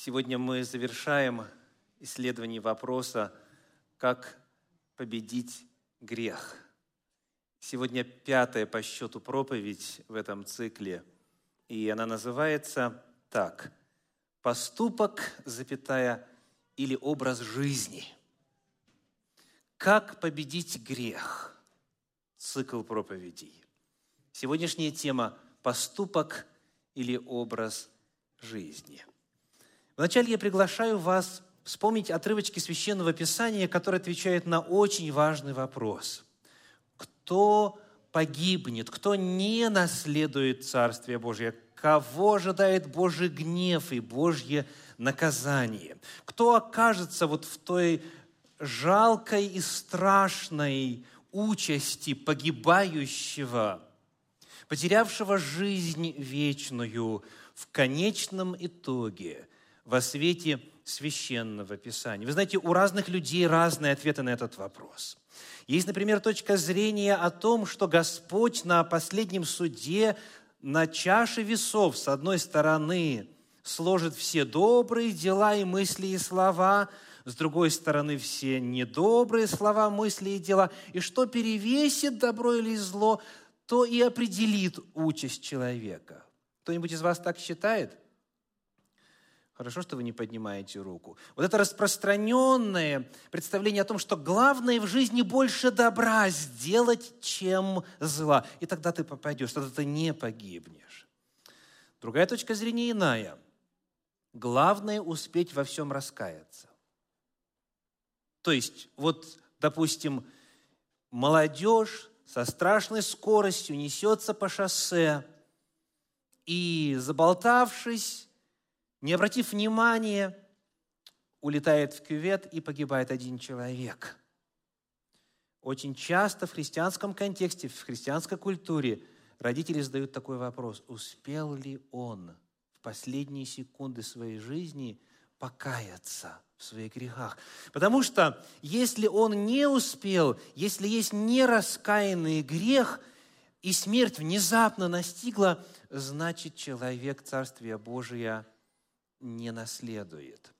Сегодня мы завершаем исследование вопроса, как победить грех. Сегодня пятая по счету проповедь в этом цикле, и она называется так. Поступок, запятая, или образ жизни. Как победить грех? Цикл проповедей. Сегодняшняя тема – поступок или образ жизни. Вначале я приглашаю вас вспомнить отрывочки Священного Писания, которые отвечают на очень важный вопрос. Кто погибнет, кто не наследует Царствие Божье, кого ожидает Божий гнев и Божье наказание, кто окажется вот в той жалкой и страшной участи погибающего, потерявшего жизнь вечную в конечном итоге во свете священного Писания. Вы знаете, у разных людей разные ответы на этот вопрос. Есть, например, точка зрения о том, что Господь на последнем суде на чаше весов с одной стороны сложит все добрые дела и мысли и слова, с другой стороны все недобрые слова, мысли и дела. И что перевесит добро или зло, то и определит участь человека. Кто-нибудь из вас так считает? Хорошо, что вы не поднимаете руку. Вот это распространенное представление о том, что главное в жизни больше добра сделать, чем зла. И тогда ты попадешь, тогда ты не погибнешь. Другая точка зрения иная. Главное успеть во всем раскаяться. То есть, вот, допустим, молодежь со страшной скоростью несется по шоссе, и, заболтавшись, не обратив внимания, улетает в кювет и погибает один человек. Очень часто в христианском контексте, в христианской культуре родители задают такой вопрос, успел ли он в последние секунды своей жизни покаяться в своих грехах. Потому что если он не успел, если есть нераскаянный грех, и смерть внезапно настигла, значит, человек Царствия Божия – не наследует.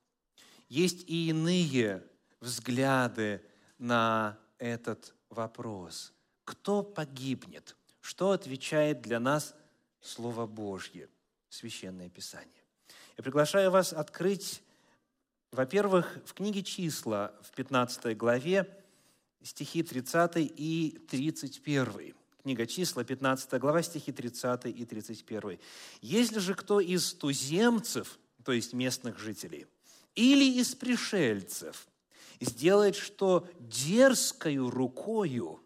Есть и иные взгляды на этот вопрос. Кто погибнет? Что отвечает для нас Слово Божье, Священное Писание? Я приглашаю вас открыть, во-первых, в книге «Числа» в 15 главе стихи 30 и 31. Книга «Числа», 15 глава, стихи 30 и 31. «Если же кто из туземцев, то есть местных жителей, или из пришельцев, сделает что дерзкою рукою,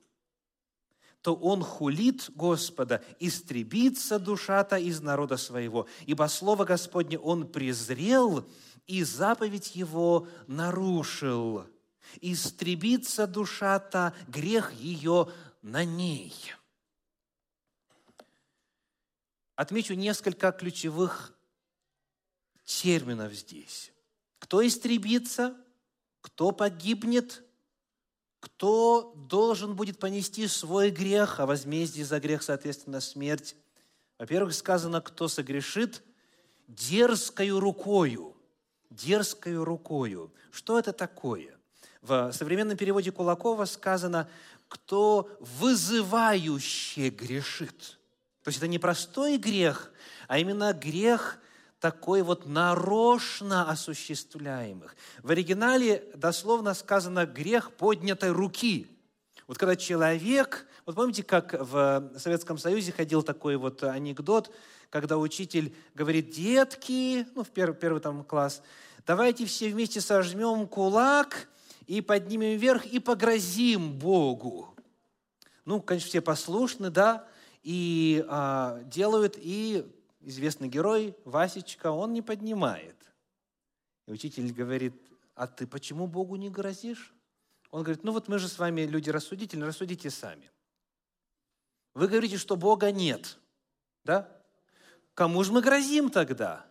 то он хулит Господа, истребится душа-то из народа своего, ибо Слово Господне он презрел, и заповедь его нарушил. Истребится душа-то, грех ее на ней. Отмечу несколько ключевых терминов здесь. Кто истребится, кто погибнет, кто должен будет понести свой грех, а возмездие за грех, соответственно, смерть. Во-первых, сказано, кто согрешит дерзкою рукою. Дерзкою рукою. Что это такое? В современном переводе Кулакова сказано, кто вызывающе грешит. То есть это не простой грех, а именно грех – такой вот нарочно осуществляемых. В оригинале дословно сказано «грех поднятой руки». Вот когда человек, вот помните, как в Советском Союзе ходил такой вот анекдот, когда учитель говорит, детки, ну, в первый, первый там класс, давайте все вместе сожмем кулак и поднимем вверх и погрозим Богу. Ну, конечно, все послушны, да, и а, делают, и известный герой, Васечка, он не поднимает. И учитель говорит, а ты почему Богу не грозишь? Он говорит, ну вот мы же с вами люди рассудительные, рассудите сами. Вы говорите, что Бога нет, да? Кому же мы грозим тогда?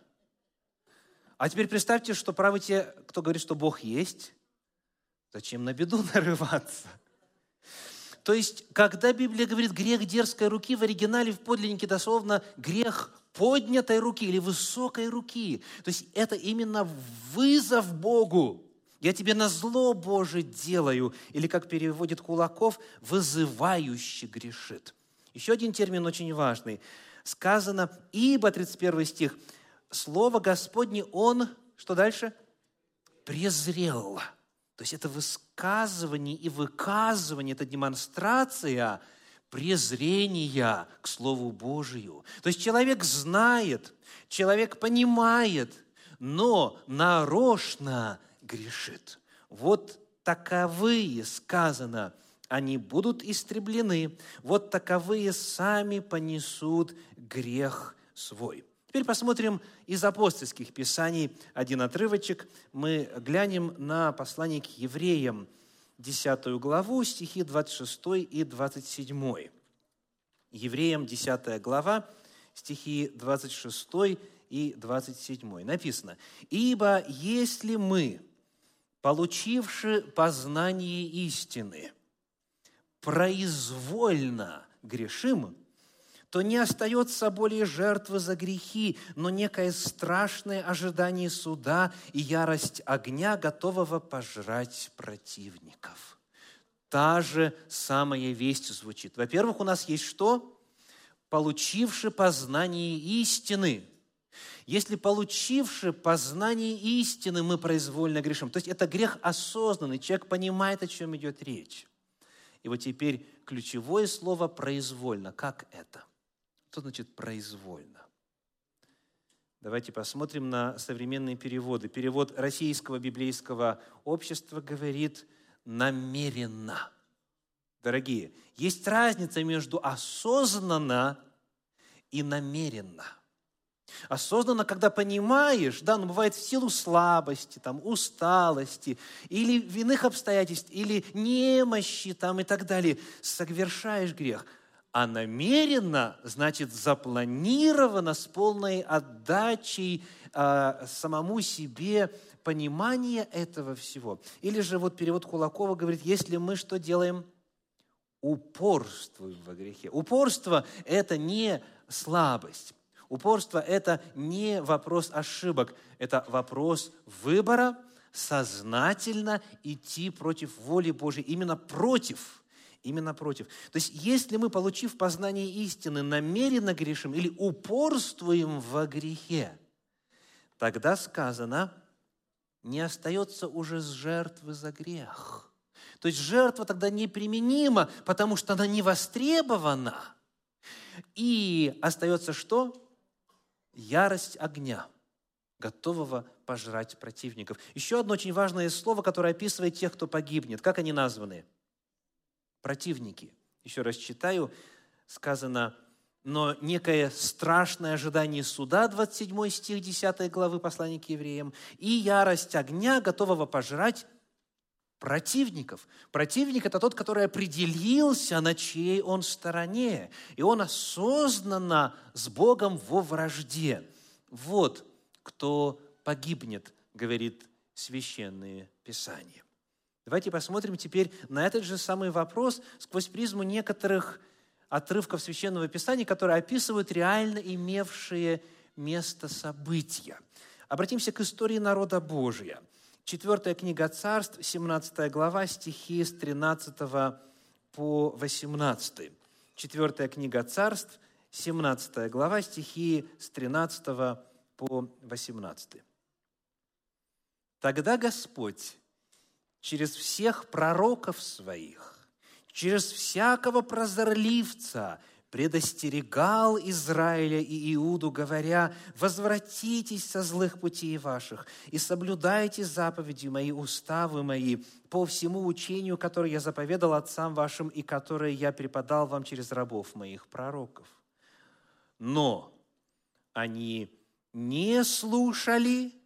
А теперь представьте, что правы те, кто говорит, что Бог есть. Зачем на беду нарываться? То есть, когда Библия говорит грех дерзкой руки, в оригинале, в подлиннике дословно грех поднятой руки или высокой руки. То есть это именно вызов Богу. Я тебе на зло Божие делаю, или, как переводит Кулаков, вызывающий грешит. Еще один термин очень важный. Сказано, ибо, 31 стих, Слово Господне Он, что дальше? Презрел. То есть это высказывание и выказывание, это демонстрация презрения к Слову Божию. То есть человек знает, человек понимает, но нарочно грешит. Вот таковые, сказано, они будут истреблены, вот таковые сами понесут грех свой. Теперь посмотрим из апостольских писаний один отрывочек. Мы глянем на послание к евреям, 10 главу, стихи 26 и 27. Евреям 10 глава, стихи 26 и 27. Написано, «Ибо если мы, получивши познание истины, произвольно грешим, то не остается более жертвы за грехи, но некое страшное ожидание суда и ярость огня, готового пожрать противников. Та же самая весть звучит. Во-первых, у нас есть что? Получивши познание истины. Если получивши познание истины, мы произвольно грешим. То есть это грех осознанный, человек понимает, о чем идет речь. И вот теперь ключевое слово «произвольно». Как это? Что значит произвольно? Давайте посмотрим на современные переводы. Перевод Российского библейского общества говорит намеренно. Дорогие, есть разница между осознанно и намеренно. Осознанно, когда понимаешь, да, но ну, бывает в силу слабости, там, усталости, или в иных обстоятельств, или немощи там, и так далее, совершаешь грех – а намеренно, значит, запланировано с полной отдачей э, самому себе понимание этого всего. Или же вот перевод Кулакова говорит, если мы что делаем? Упорствуем во грехе. Упорство – это не слабость. Упорство – это не вопрос ошибок, это вопрос выбора, сознательно идти против воли Божьей, именно против – именно против. То есть, если мы, получив познание истины, намеренно грешим или упорствуем во грехе, тогда сказано, не остается уже с жертвы за грех. То есть жертва тогда неприменима, потому что она не востребована. И остается что? Ярость огня, готового пожрать противников. Еще одно очень важное слово, которое описывает тех, кто погибнет. Как они названы? Противники. Еще раз читаю, сказано, но некое страшное ожидание суда, 27 стих 10 главы послания к евреям, и ярость огня, готового пожрать противников. Противник – это тот, который определился, на чьей он стороне, и он осознанно с Богом во вражде. Вот кто погибнет, говорит Священное Писание. Давайте посмотрим теперь на этот же самый вопрос сквозь призму некоторых отрывков Священного Писания, которые описывают реально имевшие место события. Обратимся к истории народа Божия. Четвертая книга Царств, 17 глава, стихи с 13 по 18. Четвертая книга Царств, 17 глава, стихи с 13 по 18. «Тогда Господь через всех пророков своих, через всякого прозорливца предостерегал Израиля и Иуду, говоря, «Возвратитесь со злых путей ваших и соблюдайте заповеди мои, уставы мои, по всему учению, которое я заповедал отцам вашим и которое я преподал вам через рабов моих пророков». Но они не слушали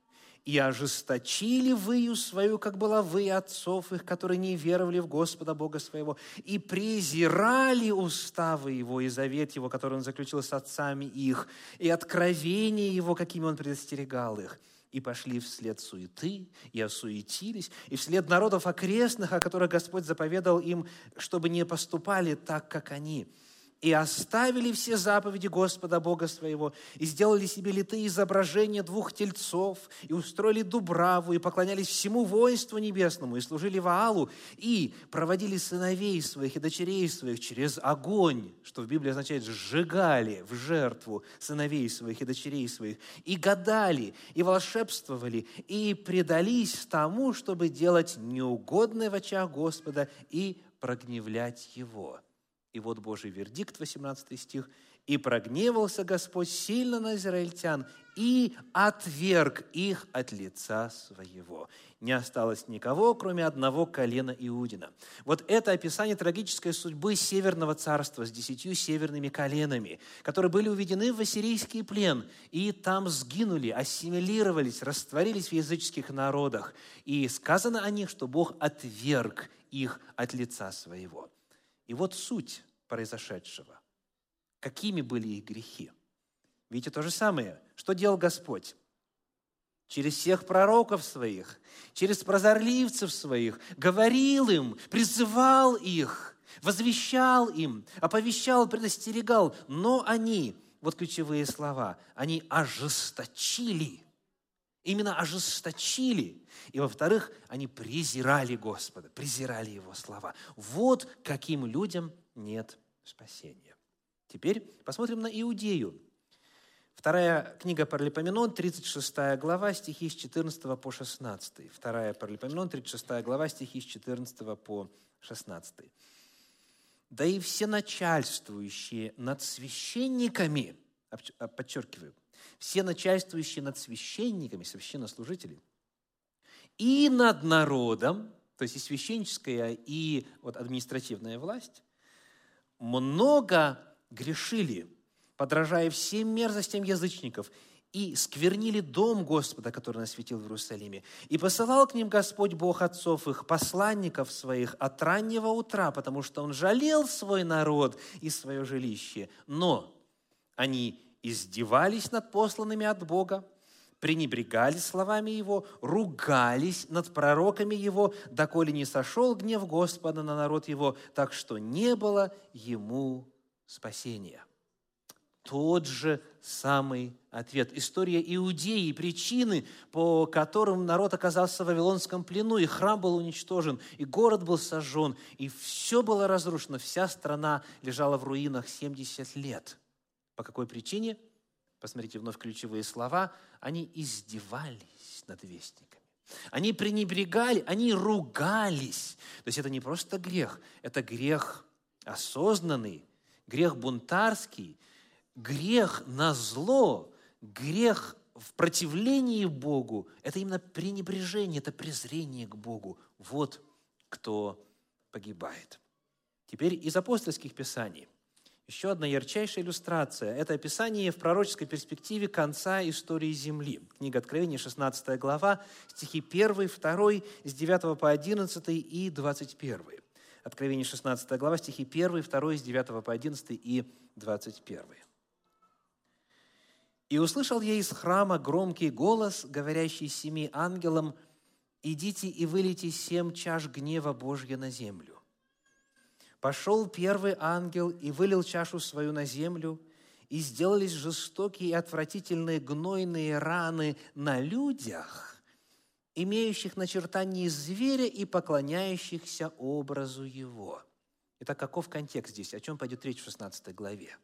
и ожесточили выю свою, как была вы отцов их, которые не веровали в Господа Бога своего, и презирали уставы Его и завет Его, который Он заключил с отцами их, и откровения Его, какими Он предостерегал их, и пошли вслед суеты, и осуетились, и вслед народов окрестных, о которых Господь заповедал им, чтобы не поступали так, как они. И оставили все заповеди Господа Бога своего, и сделали себе литые изображения двух тельцов, и устроили дубраву, и поклонялись всему воинству небесному, и служили Ваалу, и проводили сыновей своих и дочерей своих через огонь, что в Библии означает «сжигали в жертву сыновей своих и дочерей своих, и гадали, и волшебствовали, и предались тому, чтобы делать неугодное в очах Господа и прогневлять Его». И вот Божий вердикт, 18 стих. «И прогневался Господь сильно на израильтян, и отверг их от лица своего. Не осталось никого, кроме одного колена Иудина». Вот это описание трагической судьбы Северного царства с десятью северными коленами, которые были уведены в ассирийский плен, и там сгинули, ассимилировались, растворились в языческих народах. И сказано о них, что Бог отверг их от лица своего. И вот суть произошедшего. Какими были их грехи? Видите, то же самое. Что делал Господь? Через всех пророков своих, через прозорливцев своих, говорил им, призывал их, возвещал им, оповещал, предостерегал. Но они, вот ключевые слова, они ожесточили – именно ожесточили. И, во-вторых, они презирали Господа, презирали Его слова. Вот каким людям нет спасения. Теперь посмотрим на Иудею. Вторая книга Паралипоменон, 36 глава, стихи с 14 по 16. Вторая Паралипоменон, 36 глава, стихи с 14 по 16. «Да и все начальствующие над священниками, подчеркиваю, все начальствующие над священниками, священнослужители, и над народом, то есть и священническая, и вот административная власть, много грешили, подражая всем мерзостям язычников, и сквернили дом Господа, который насветил в Иерусалиме. И посылал к ним Господь Бог отцов их, посланников своих от раннего утра, потому что Он жалел свой народ и свое жилище. Но они издевались над посланными от Бога, пренебрегали словами Его, ругались над пророками Его, доколе не сошел гнев Господа на народ Его, так что не было Ему спасения. Тот же самый ответ. История Иудеи, причины, по которым народ оказался в Вавилонском плену, и храм был уничтожен, и город был сожжен, и все было разрушено, вся страна лежала в руинах 70 лет – по какой причине? Посмотрите вновь ключевые слова. Они издевались над вестниками. Они пренебрегали, они ругались. То есть это не просто грех, это грех осознанный, грех бунтарский, грех на зло, грех в противлении Богу. Это именно пренебрежение, это презрение к Богу. Вот кто погибает. Теперь из апостольских писаний. Еще одна ярчайшая иллюстрация – это описание в пророческой перспективе конца истории Земли. Книга Откровения, 16 глава, стихи 1, 2, с 9 по 11 и 21. Откровение, 16 глава, стихи 1, 2, с 9 по 11 и 21. «И услышал я из храма громкий голос, говорящий семи ангелам, «Идите и вылейте семь чаш гнева Божья на землю». Пошел первый ангел и вылил чашу свою на землю, и сделались жестокие и отвратительные гнойные раны на людях, имеющих начертание зверя и поклоняющихся образу его. Итак, каков контекст здесь? О чем пойдет речь в 16 главе?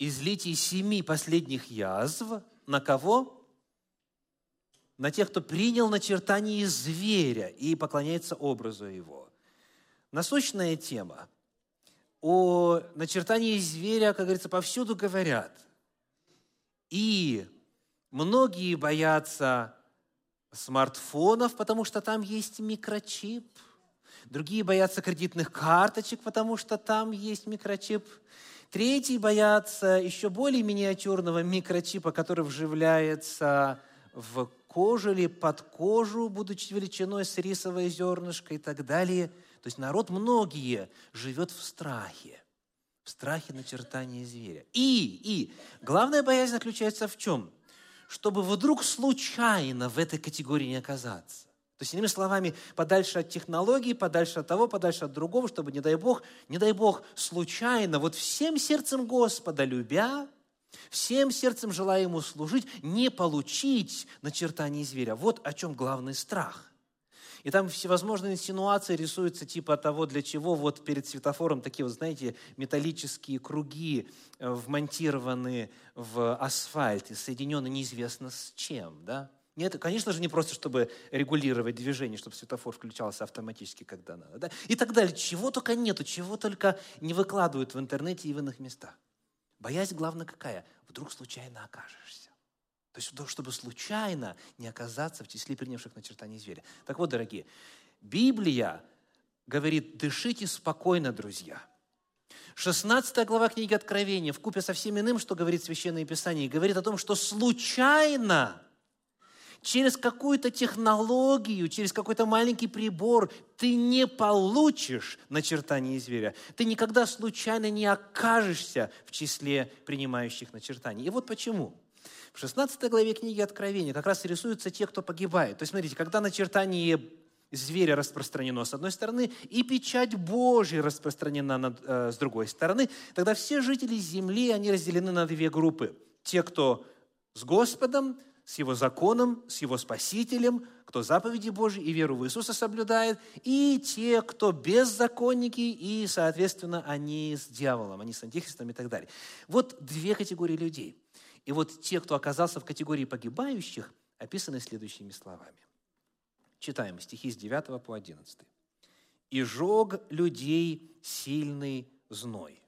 Излитие семи последних язв на кого? На тех, кто принял начертание зверя и поклоняется образу его насущная тема. О начертании зверя, как говорится, повсюду говорят. И многие боятся смартфонов, потому что там есть микрочип. Другие боятся кредитных карточек, потому что там есть микрочип. Третьи боятся еще более миниатюрного микрочипа, который вживляется в кожу или под кожу, будучи величиной с рисовое зернышко и так далее – то есть народ многие живет в страхе, в страхе начертания зверя. И, и, главная боязнь заключается в чем? Чтобы вдруг случайно в этой категории не оказаться. То есть, иными словами, подальше от технологий, подальше от того, подальше от другого, чтобы, не дай Бог, не дай Бог, случайно, вот всем сердцем Господа любя, всем сердцем желая Ему служить, не получить начертание зверя. Вот о чем главный страх. И там всевозможные инсинуации рисуются типа того, для чего вот перед светофором такие вот, знаете, металлические круги э, вмонтированы в асфальт соединены неизвестно с чем, да? Нет, конечно же, не просто, чтобы регулировать движение, чтобы светофор включался автоматически, когда надо. Да? И так далее. Чего только нету, чего только не выкладывают в интернете и в иных местах. Боязнь главная какая? Вдруг случайно окажешься. То есть, чтобы случайно не оказаться в числе принявших начертаний зверя. Так вот, дорогие, Библия говорит, дышите спокойно, друзья. 16 глава книги Откровения, в купе со всем иным, что говорит Священное Писание, говорит о том, что случайно – через какую-то технологию, через какой-то маленький прибор ты не получишь начертание зверя. Ты никогда случайно не окажешься в числе принимающих начертаний. И вот почему. В 16 главе книги Откровения как раз рисуются те, кто погибает. То есть, смотрите, когда начертание зверя распространено с одной стороны, и печать Божья распространена над, э, с другой стороны, тогда все жители земли, они разделены на две группы. Те, кто с Господом, с Его законом, с Его Спасителем, кто заповеди Божьи и веру в Иисуса соблюдает, и те, кто беззаконники, и, соответственно, они с дьяволом, они с антихристом и так далее. Вот две категории людей. И вот те, кто оказался в категории погибающих, описаны следующими словами. Читаем стихи с 9 по 11. «И жег людей сильный зной,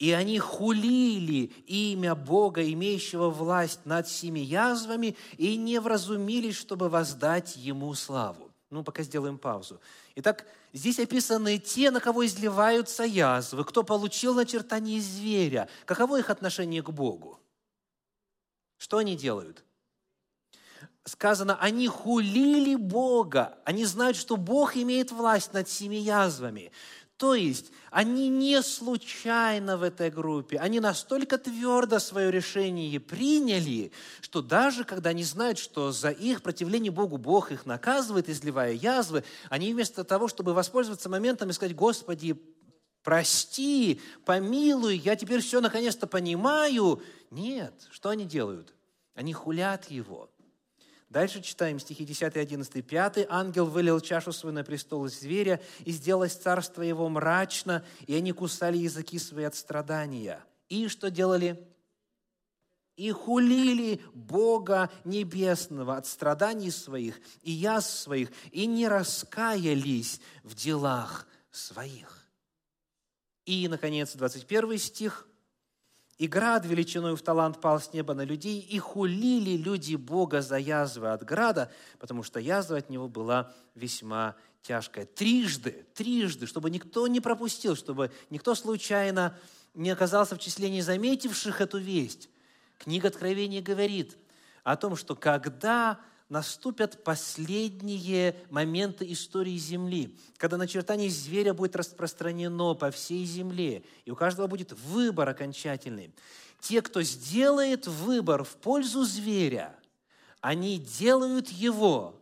и они хулили имя Бога, имеющего власть над семи язвами, и не вразумились, чтобы воздать Ему славу. Ну, пока сделаем паузу. Итак, здесь описаны те, на кого изливаются язвы, кто получил начертание зверя. Каково их отношение к Богу? Что они делают? Сказано, они хулили Бога. Они знают, что Бог имеет власть над семи язвами. То есть они не случайно в этой группе, они настолько твердо свое решение приняли, что даже когда они знают, что за их противление Богу Бог их наказывает, изливая язвы, они вместо того, чтобы воспользоваться моментом и сказать, Господи, прости, помилуй, я теперь все наконец-то понимаю. Нет, что они делают? Они хулят Его. Дальше читаем стихи 10 и 11. «Пятый ангел вылил чашу свою на престол зверя, и сделалось царство его мрачно, и они кусали языки свои от страдания». И что делали? И хулили Бога Небесного от страданий своих и язв своих, и не раскаялись в делах своих. И, наконец, 21 стих – и град величиной в талант пал с неба на людей, и хулили люди Бога за язвы от града, потому что язва от него была весьма тяжкая. Трижды, трижды, чтобы никто не пропустил, чтобы никто случайно не оказался в числе незаметивших эту весть. Книга Откровения говорит о том, что когда наступят последние моменты истории Земли, когда начертание зверя будет распространено по всей Земле, и у каждого будет выбор окончательный. Те, кто сделает выбор в пользу зверя, они делают его,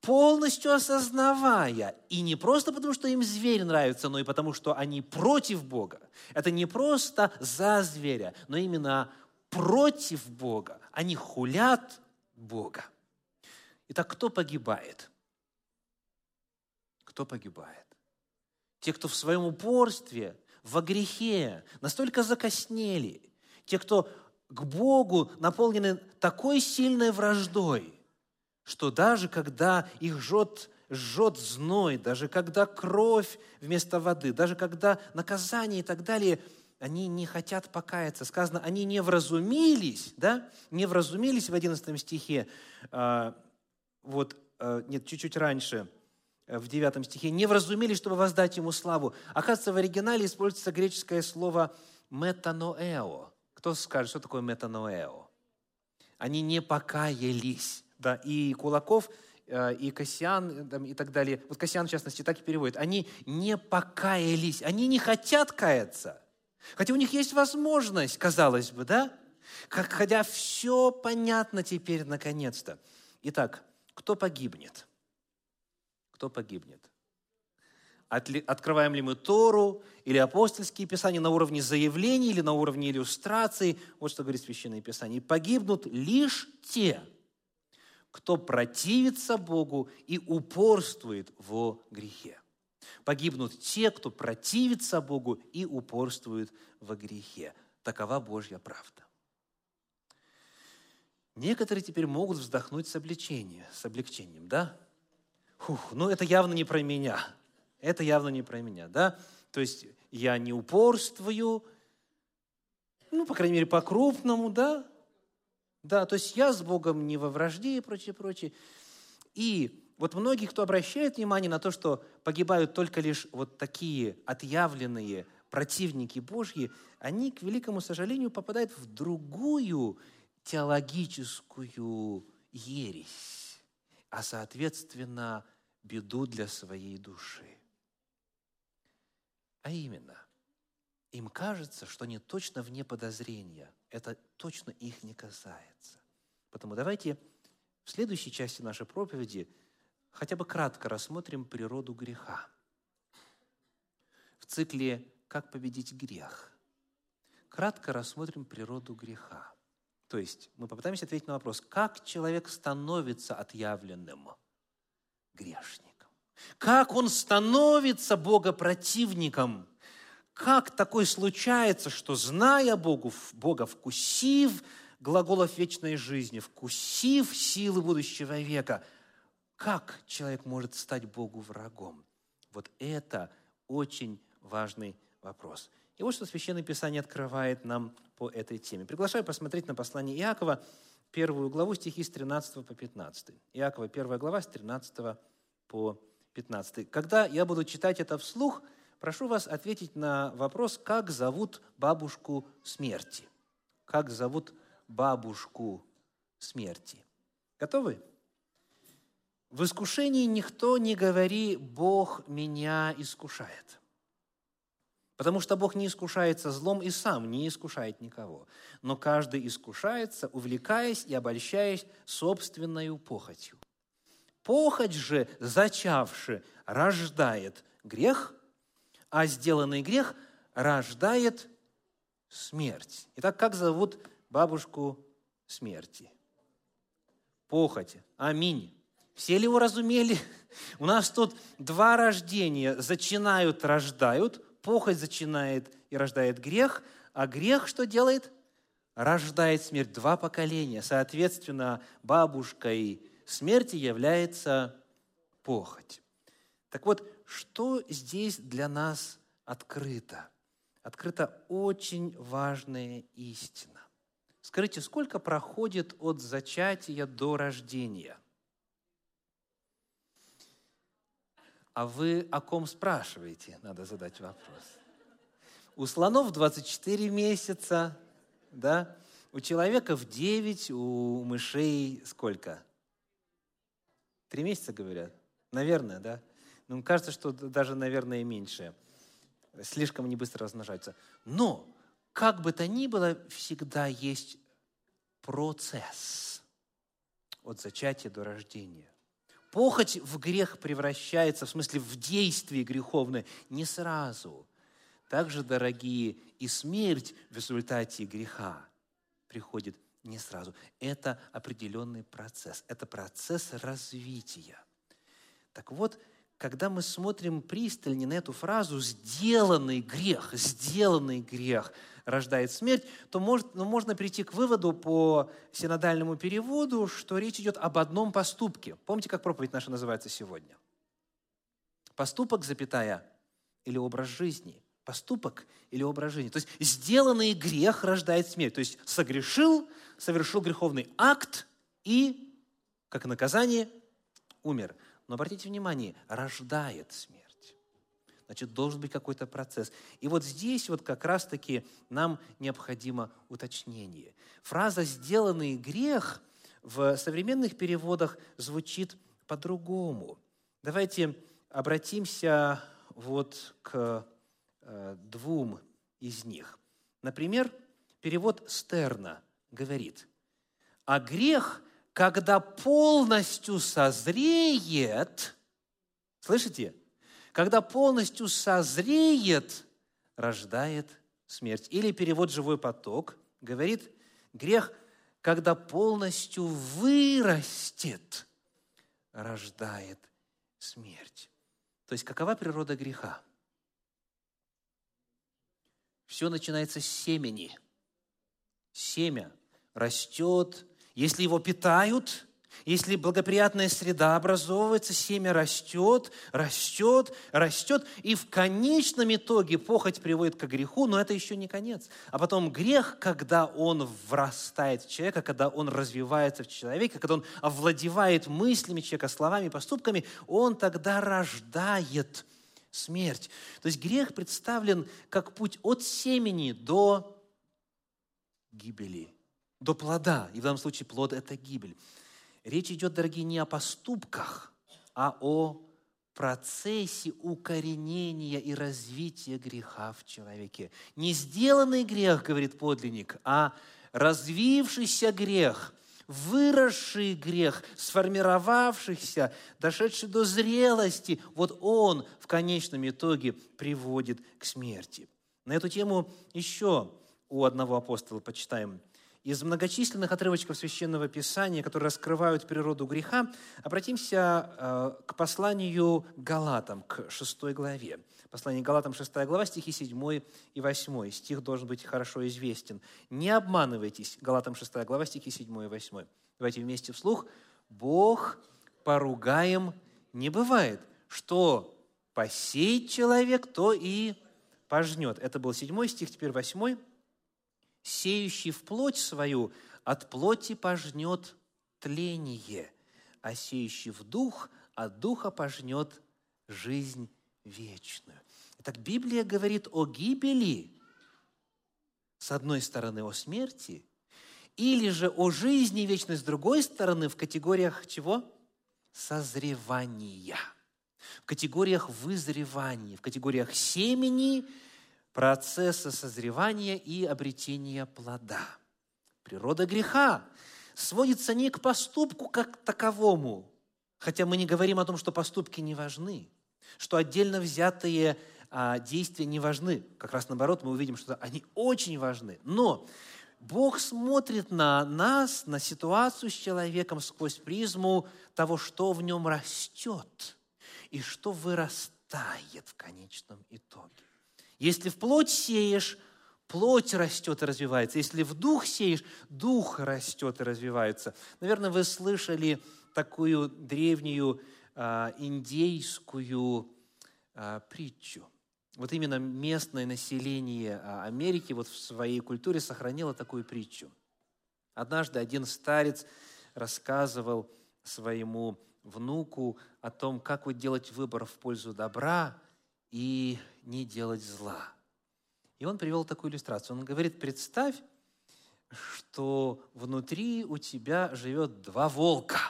полностью осознавая, и не просто потому, что им зверь нравится, но и потому, что они против Бога. Это не просто за зверя, но именно против Бога. Они хулят Бога. Итак, кто погибает? Кто погибает? Те, кто в своем упорстве, во грехе, настолько закоснели. Те, кто к Богу наполнены такой сильной враждой, что даже когда их жжет, жжет зной, даже когда кровь вместо воды, даже когда наказание и так далее, они не хотят покаяться. Сказано, они не вразумились, да? Не вразумились в 11 стихе, а, вот, э, нет, чуть-чуть раньше, э, в 9 стихе, не вразумели, чтобы воздать ему славу. Оказывается, в оригинале используется греческое слово метаноэо. Кто скажет, что такое метаноэо? Они не покаялись. Да, и Кулаков, э, и Кассиан, и так далее. Вот Кассиан, в частности, так и переводит. Они не покаялись. Они не хотят каяться. Хотя у них есть возможность, казалось бы, да? Хотя все понятно теперь наконец-то. Итак, кто погибнет? кто погибнет? Открываем ли мы Тору или апостольские писания на уровне заявлений или на уровне иллюстраций? Вот что говорит Священное Писание. «Погибнут лишь те, кто противится Богу и упорствует во грехе». Погибнут те, кто противится Богу и упорствует во грехе. Такова Божья правда. Некоторые теперь могут вздохнуть с облегчением, с облегчением, да? Фух, ну это явно не про меня. Это явно не про меня, да? То есть я не упорствую, ну, по крайней мере, по-крупному, да? Да, то есть я с Богом не во вражде и прочее, прочее. И вот многие, кто обращает внимание на то, что погибают только лишь вот такие отъявленные противники Божьи, они, к великому сожалению, попадают в другую теологическую ересь, а, соответственно, беду для своей души. А именно, им кажется, что они точно вне подозрения. Это точно их не касается. Поэтому давайте в следующей части нашей проповеди хотя бы кратко рассмотрим природу греха. В цикле «Как победить грех» кратко рассмотрим природу греха. То есть мы попытаемся ответить на вопрос, как человек становится отъявленным грешником? Как он становится богопротивником? Как такое случается, что, зная Богу, Бога, вкусив глаголов вечной жизни, вкусив силы будущего века, как человек может стать Богу врагом? Вот это очень важный вопрос. И вот что Священное Писание открывает нам по этой теме. Приглашаю посмотреть на послание Иакова, первую главу, стихи с 13 по 15. Иакова, первая глава, с 13 по 15. Когда я буду читать это вслух, прошу вас ответить на вопрос, как зовут бабушку смерти. Как зовут бабушку смерти. Готовы? В искушении никто не говори, Бог меня искушает. Потому что Бог не искушается злом и сам не искушает никого. Но каждый искушается, увлекаясь и обольщаясь собственной похотью. Похоть же, зачавши, рождает грех, а сделанный грех рождает смерть. Итак, как зовут бабушку смерти? Похоть. Аминь. Все ли уразумели? У нас тут два рождения. Зачинают, рождают похоть зачинает и рождает грех, а грех что делает? Рождает смерть. Два поколения. Соответственно, бабушкой смерти является похоть. Так вот, что здесь для нас открыто? Открыта очень важная истина. Скажите, сколько проходит от зачатия до рождения? А вы о ком спрашиваете? Надо задать вопрос. У слонов 24 месяца, да? У человека в 9, у мышей сколько? Три месяца, говорят? Наверное, да? Ну, кажется, что даже, наверное, меньше. Слишком они быстро размножаются. Но, как бы то ни было, всегда есть процесс от зачатия до рождения. Похоть в грех превращается, в смысле в действие греховное, не сразу. Также, дорогие, и смерть в результате греха приходит не сразу. Это определенный процесс. Это процесс развития. Так вот, когда мы смотрим пристально на эту фразу «сделанный грех», «сделанный грех», рождает смерть, то может, ну, можно прийти к выводу по синодальному переводу, что речь идет об одном поступке. Помните, как проповедь наша называется сегодня? Поступок, запятая, или образ жизни. Поступок или образ жизни. То есть сделанный грех рождает смерть. То есть согрешил, совершил греховный акт и, как наказание, умер. Но обратите внимание, рождает смерть значит, должен быть какой-то процесс. И вот здесь вот как раз-таки нам необходимо уточнение. Фраза «сделанный грех» в современных переводах звучит по-другому. Давайте обратимся вот к э, двум из них. Например, перевод Стерна говорит, «А грех, когда полностью созреет, Слышите? Когда полностью созреет, рождает смерть. Или перевод «живой поток» говорит, грех, когда полностью вырастет, рождает смерть. То есть какова природа греха? Все начинается с семени. Семя растет, если его питают, если благоприятная среда образовывается, семя растет, растет, растет, и в конечном итоге похоть приводит к греху, но это еще не конец. А потом грех, когда он врастает в человека, когда он развивается в человеке, когда он овладевает мыслями человека, словами, поступками, он тогда рождает смерть. То есть грех представлен как путь от семени до гибели, до плода. И в данном случае плод – это гибель. Речь идет, дорогие, не о поступках, а о процессе укоренения и развития греха в человеке. Не сделанный грех, говорит подлинник, а развившийся грех, выросший грех, сформировавшийся, дошедший до зрелости, вот он в конечном итоге приводит к смерти. На эту тему еще у одного апостола почитаем – из многочисленных отрывочков Священного Писания, которые раскрывают природу греха, обратимся э, к посланию Галатам, к 6 главе. Послание Галатам, 6 глава, стихи 7 и 8. Стих должен быть хорошо известен. «Не обманывайтесь», Галатам 6 глава, стихи 7 и 8. Давайте вместе вслух. «Бог поругаем не бывает, что посеет человек, то и пожнет». Это был 7 стих, теперь 8 сеющий в плоть свою от плоти пожнет тление, а сеющий в дух от духа пожнет жизнь вечную. Итак, Библия говорит о гибели, с одной стороны, о смерти, или же о жизни вечной, с другой стороны, в категориях чего? Созревания, в категориях вызревания, в категориях семени – процесса созревания и обретения плода. Природа греха сводится не к поступку как таковому, хотя мы не говорим о том, что поступки не важны, что отдельно взятые а, действия не важны. Как раз наоборот, мы увидим, что они очень важны. Но Бог смотрит на нас, на ситуацию с человеком сквозь призму того, что в нем растет и что вырастает в конечном итоге. Если в плоть сеешь, плоть растет и развивается. Если в дух сеешь, дух растет и развивается. Наверное, вы слышали такую древнюю а, индейскую а, притчу. Вот именно местное население а, Америки вот в своей культуре сохранило такую притчу. Однажды один старец рассказывал своему внуку о том, как вот делать выбор в пользу добра и не делать зла. И он привел такую иллюстрацию. Он говорит, представь, что внутри у тебя живет два волка.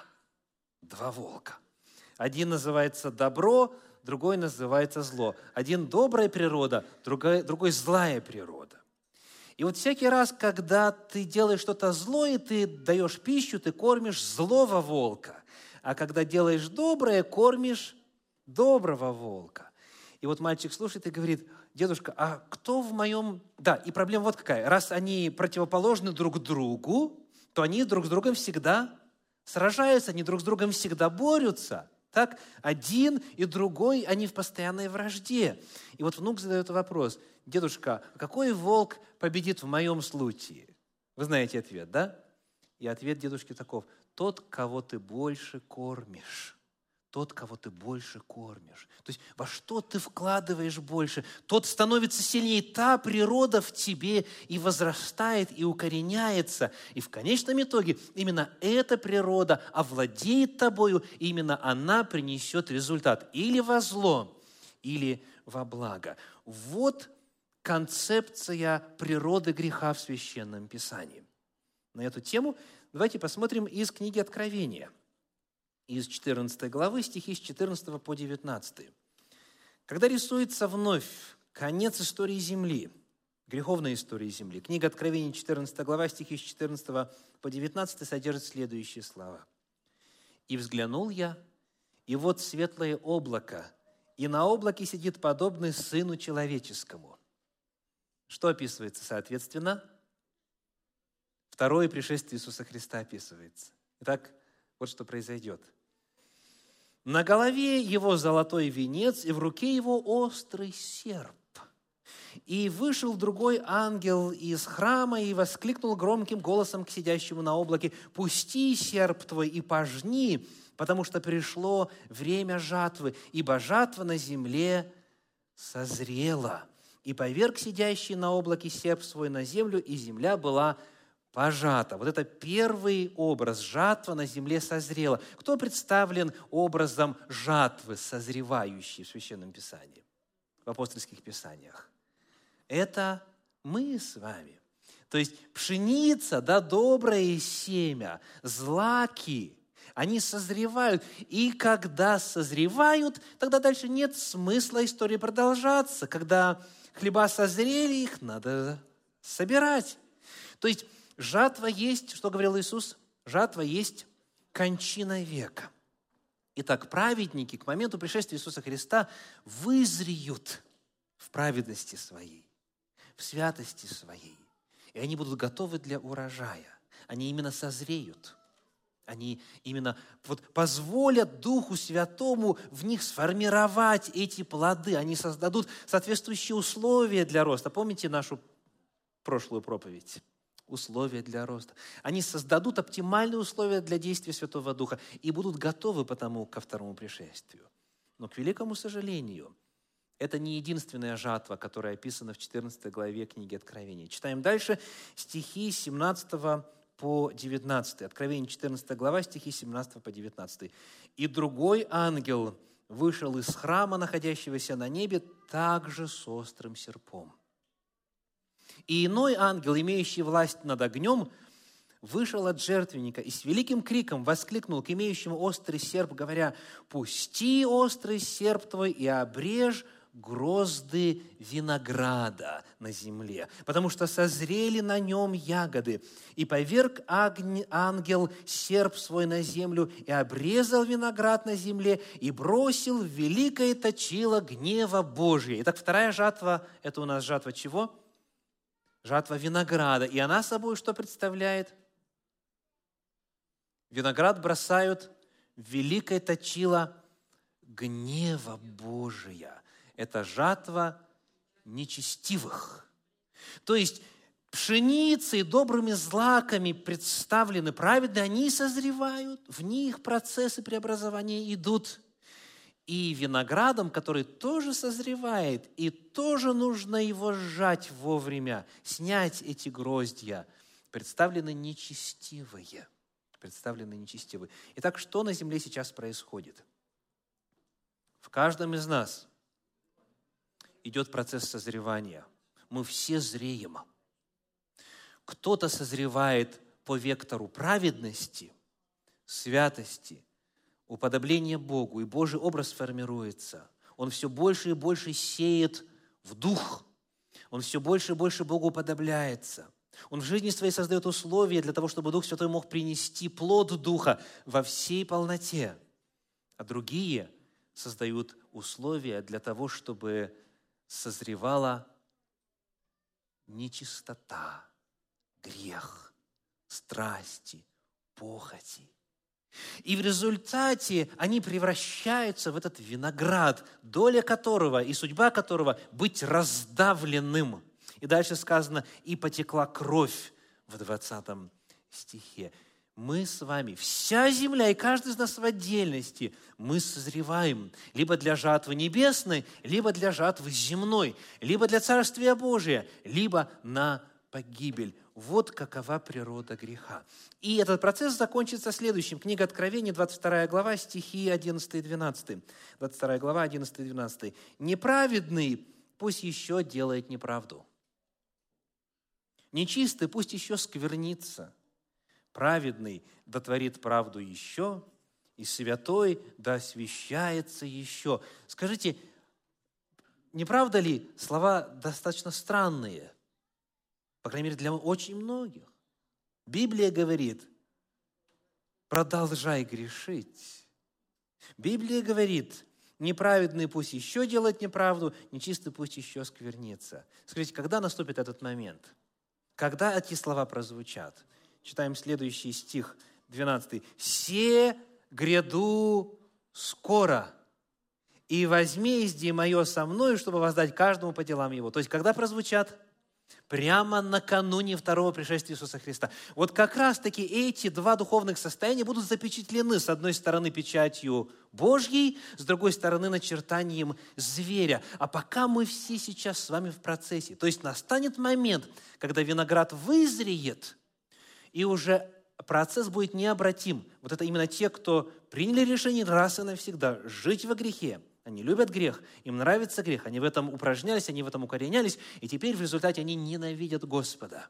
Два волка. Один называется добро, другой называется зло. Один добрая природа, другой, другой злая природа. И вот всякий раз, когда ты делаешь что-то злое, ты даешь пищу, ты кормишь злого волка. А когда делаешь доброе, кормишь доброго волка. И вот мальчик слушает и говорит, дедушка, а кто в моем... Да, и проблема вот какая. Раз они противоположны друг другу, то они друг с другом всегда сражаются, они друг с другом всегда борются. Так, один и другой, они в постоянной вражде. И вот внук задает вопрос, дедушка, какой волк победит в моем случае? Вы знаете ответ, да? И ответ дедушки таков, тот, кого ты больше кормишь тот, кого ты больше кормишь. То есть во что ты вкладываешь больше, тот становится сильнее. Та природа в тебе и возрастает, и укореняется. И в конечном итоге именно эта природа овладеет тобою, и именно она принесет результат или во зло, или во благо. Вот концепция природы греха в Священном Писании. На эту тему давайте посмотрим из книги Откровения – из 14 главы, стихи с 14 по 19. Когда рисуется вновь конец истории Земли, греховной истории Земли, книга Откровения, 14 глава, стихи с 14 по 19 содержит следующие слова. «И взглянул я, и вот светлое облако, и на облаке сидит подобный Сыну Человеческому». Что описывается, соответственно? Второе пришествие Иисуса Христа описывается. Итак, вот что произойдет. На голове его золотой венец, и в руке его острый серп. И вышел другой ангел из храма и воскликнул громким голосом к сидящему на облаке, «Пусти серп твой и пожни, потому что пришло время жатвы, ибо жатва на земле созрела». И поверг сидящий на облаке серп свой на землю, и земля была пожата. Вот это первый образ. Жатва на земле созрела. Кто представлен образом жатвы, созревающей в Священном Писании, в апостольских Писаниях? Это мы с вами. То есть пшеница, да, доброе семя, злаки, они созревают. И когда созревают, тогда дальше нет смысла истории продолжаться. Когда хлеба созрели, их надо собирать. То есть жатва есть, что говорил Иисус? Жатва есть кончина века. Итак, праведники к моменту пришествия Иисуса Христа вызреют в праведности своей, в святости своей. И они будут готовы для урожая. Они именно созреют – они именно вот позволят Духу Святому в них сформировать эти плоды. Они создадут соответствующие условия для роста. Помните нашу прошлую проповедь? Условия для роста. Они создадут оптимальные условия для действия Святого Духа и будут готовы потому ко второму пришествию. Но, к великому сожалению, это не единственная жатва, которая описана в 14 главе книги Откровения. Читаем дальше стихи 17 по 19. Откровение 14 глава, стихи 17 по 19. «И другой ангел вышел из храма, находящегося на небе, также с острым серпом. И иной ангел, имеющий власть над огнем, вышел от жертвенника и с великим криком воскликнул к имеющему острый серп, говоря, «Пусти острый серп твой и обрежь грозды винограда на земле, потому что созрели на нем ягоды. И поверг ангел серп свой на землю, и обрезал виноград на земле, и бросил в великое точило гнева Божия. Итак, вторая жатва – это у нас жатва чего? Жатва винограда. И она собой что представляет? Виноград бросают в великое точило гнева Божия это жатва нечестивых. То есть пшеницей, добрыми злаками представлены праведные, они созревают, в них процессы преобразования идут. И виноградом, который тоже созревает, и тоже нужно его сжать вовремя, снять эти гроздья, представлены нечестивые. Представлены нечестивые. Итак, что на земле сейчас происходит? В каждом из нас – идет процесс созревания. Мы все зреем. Кто-то созревает по вектору праведности, святости, уподобления Богу, и Божий образ формируется. Он все больше и больше сеет в дух. Он все больше и больше Богу уподобляется. Он в жизни своей создает условия для того, чтобы Дух Святой мог принести плод Духа во всей полноте. А другие создают условия для того, чтобы созревала нечистота, грех, страсти, похоти. И в результате они превращаются в этот виноград, доля которого и судьба которого быть раздавленным. И дальше сказано, и потекла кровь в 20 стихе мы с вами, вся земля и каждый из нас в отдельности, мы созреваем либо для жатвы небесной, либо для жатвы земной, либо для Царствия Божия, либо на погибель. Вот какова природа греха. И этот процесс закончится следующим. Книга Откровения, 22 глава, стихи 11 и 12. 22 глава, 11 и 12. «Неправедный пусть еще делает неправду. Нечистый пусть еще сквернится праведный дотворит правду еще, и святой да освящается еще. Скажите, не правда ли слова достаточно странные? По крайней мере, для очень многих. Библия говорит, продолжай грешить, Библия говорит, неправедный пусть еще делает неправду, нечистый пусть еще сквернится. Скажите, когда наступит этот момент? Когда эти слова прозвучат? Читаем следующий стих, 12. «Се гряду скоро, и возмездие мое со мною, чтобы воздать каждому по делам его». То есть, когда прозвучат? Прямо накануне второго пришествия Иисуса Христа. Вот как раз-таки эти два духовных состояния будут запечатлены с одной стороны печатью Божьей, с другой стороны начертанием зверя. А пока мы все сейчас с вами в процессе. То есть настанет момент, когда виноград вызреет, и уже процесс будет необратим. Вот это именно те, кто приняли решение раз и навсегда жить во грехе, они любят грех, им нравится грех, они в этом упражнялись, они в этом укоренялись, и теперь в результате они ненавидят Господа.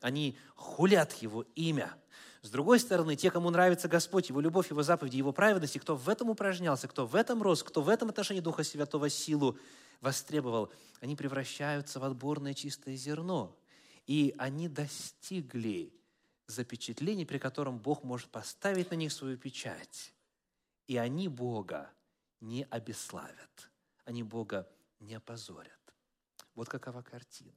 Они хулят Его имя. С другой стороны, те, кому нравится Господь, Его любовь, Его заповеди, Его праведность, и кто в этом упражнялся, кто в этом рос, кто в этом отношении Духа Святого силу востребовал, они превращаются в отборное чистое зерно. И они достигли запечатления, при котором Бог может поставить на них свою печать. И они Бога не обеславят, они Бога не опозорят. Вот какова картина.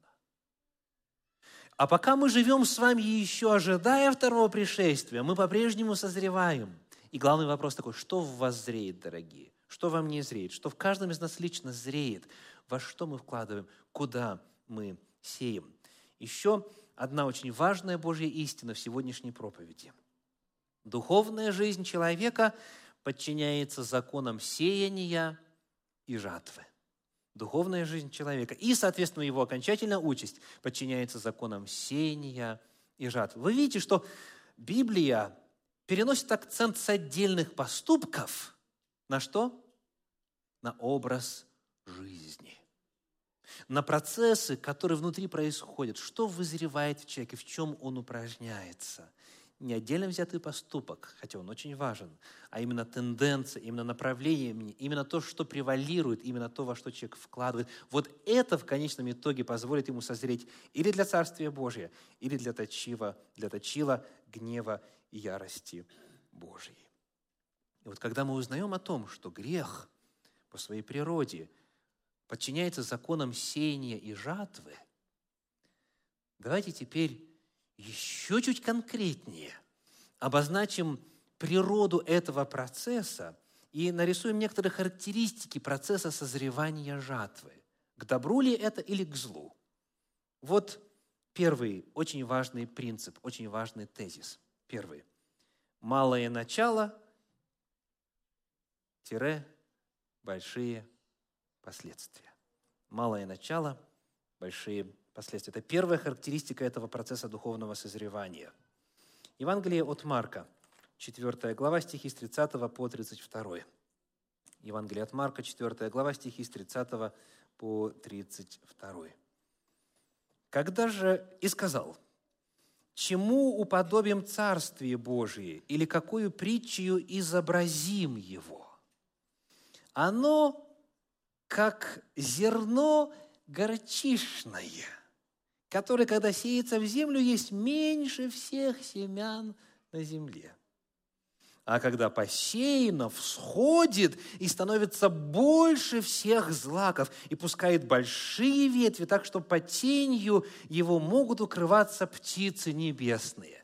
А пока мы живем с вами еще ожидая второго пришествия, мы по-прежнему созреваем. И главный вопрос такой, что в вас зреет, дорогие? Что во мне зреет? Что в каждом из нас лично зреет? Во что мы вкладываем? Куда мы сеем? Еще одна очень важная Божья истина в сегодняшней проповеди. Духовная жизнь человека подчиняется законам сеяния и жатвы. Духовная жизнь человека и, соответственно, его окончательная участь подчиняется законам сеяния и жатвы. Вы видите, что Библия переносит акцент с отдельных поступков на что? На образ жизни. На процессы, которые внутри происходят. Что вызревает в человеке, в чем он упражняется не отдельно взятый поступок, хотя он очень важен, а именно тенденция, именно направление, именно то, что превалирует, именно то, во что человек вкладывает. Вот это в конечном итоге позволит ему созреть или для Царствия Божия, или для точила, для точила гнева и ярости Божьей. И вот когда мы узнаем о том, что грех по своей природе подчиняется законам сеяния и жатвы, давайте теперь еще чуть конкретнее обозначим природу этого процесса и нарисуем некоторые характеристики процесса созревания жатвы. К добру ли это или к злу? Вот первый очень важный принцип, очень важный тезис. Первый. Малое начало тире большие последствия. Малое начало, большие последствия. Это первая характеристика этого процесса духовного созревания. Евангелие от Марка, 4 глава, стихи с 30 по 32. Евангелие от Марка, 4 глава, стихи с 30 по 32. «Когда же и сказал, чему уподобим Царствие Божие или какую притчу изобразим его? Оно как зерно горчишное – который, когда сеется в землю, есть меньше всех семян на земле. А когда посеяно, всходит и становится больше всех злаков и пускает большие ветви, так что по тенью его могут укрываться птицы небесные.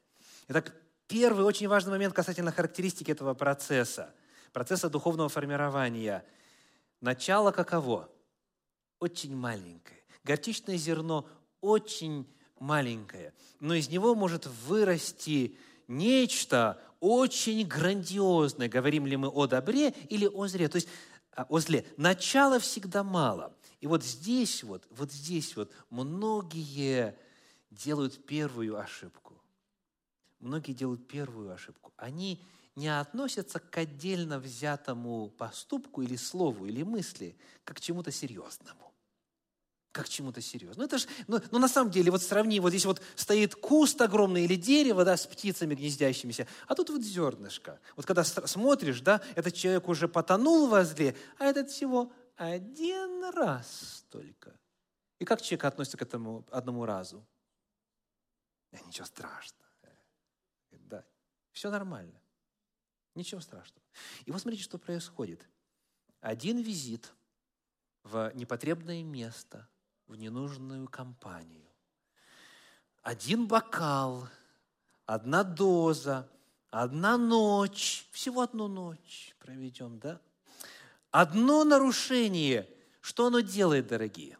Итак, первый очень важный момент касательно характеристики этого процесса, процесса духовного формирования. Начало каково? Очень маленькое. Горчичное зерно очень маленькое, но из него может вырасти нечто очень грандиозное. Говорим ли мы о добре или о зле? То есть а, о зле. Начала всегда мало. И вот здесь вот, вот здесь вот многие делают первую ошибку. Многие делают первую ошибку. Они не относятся к отдельно взятому поступку или слову, или мысли, как к чему-то серьезному как чему-то серьезному. Ну, это ж, ну, ну, на самом деле, вот сравни, вот здесь вот стоит куст огромный или дерево, да, с птицами гнездящимися, а тут вот зернышко. Вот когда смотришь, да, этот человек уже потонул в зле, а этот всего один раз только. И как человек относится к этому одному разу? Да, ничего страшного. Да, все нормально. Ничего страшного. И вот смотрите, что происходит. Один визит в непотребное место, в ненужную компанию. Один бокал, одна доза, одна ночь, всего одну ночь проведем, да? Одно нарушение, что оно делает, дорогие?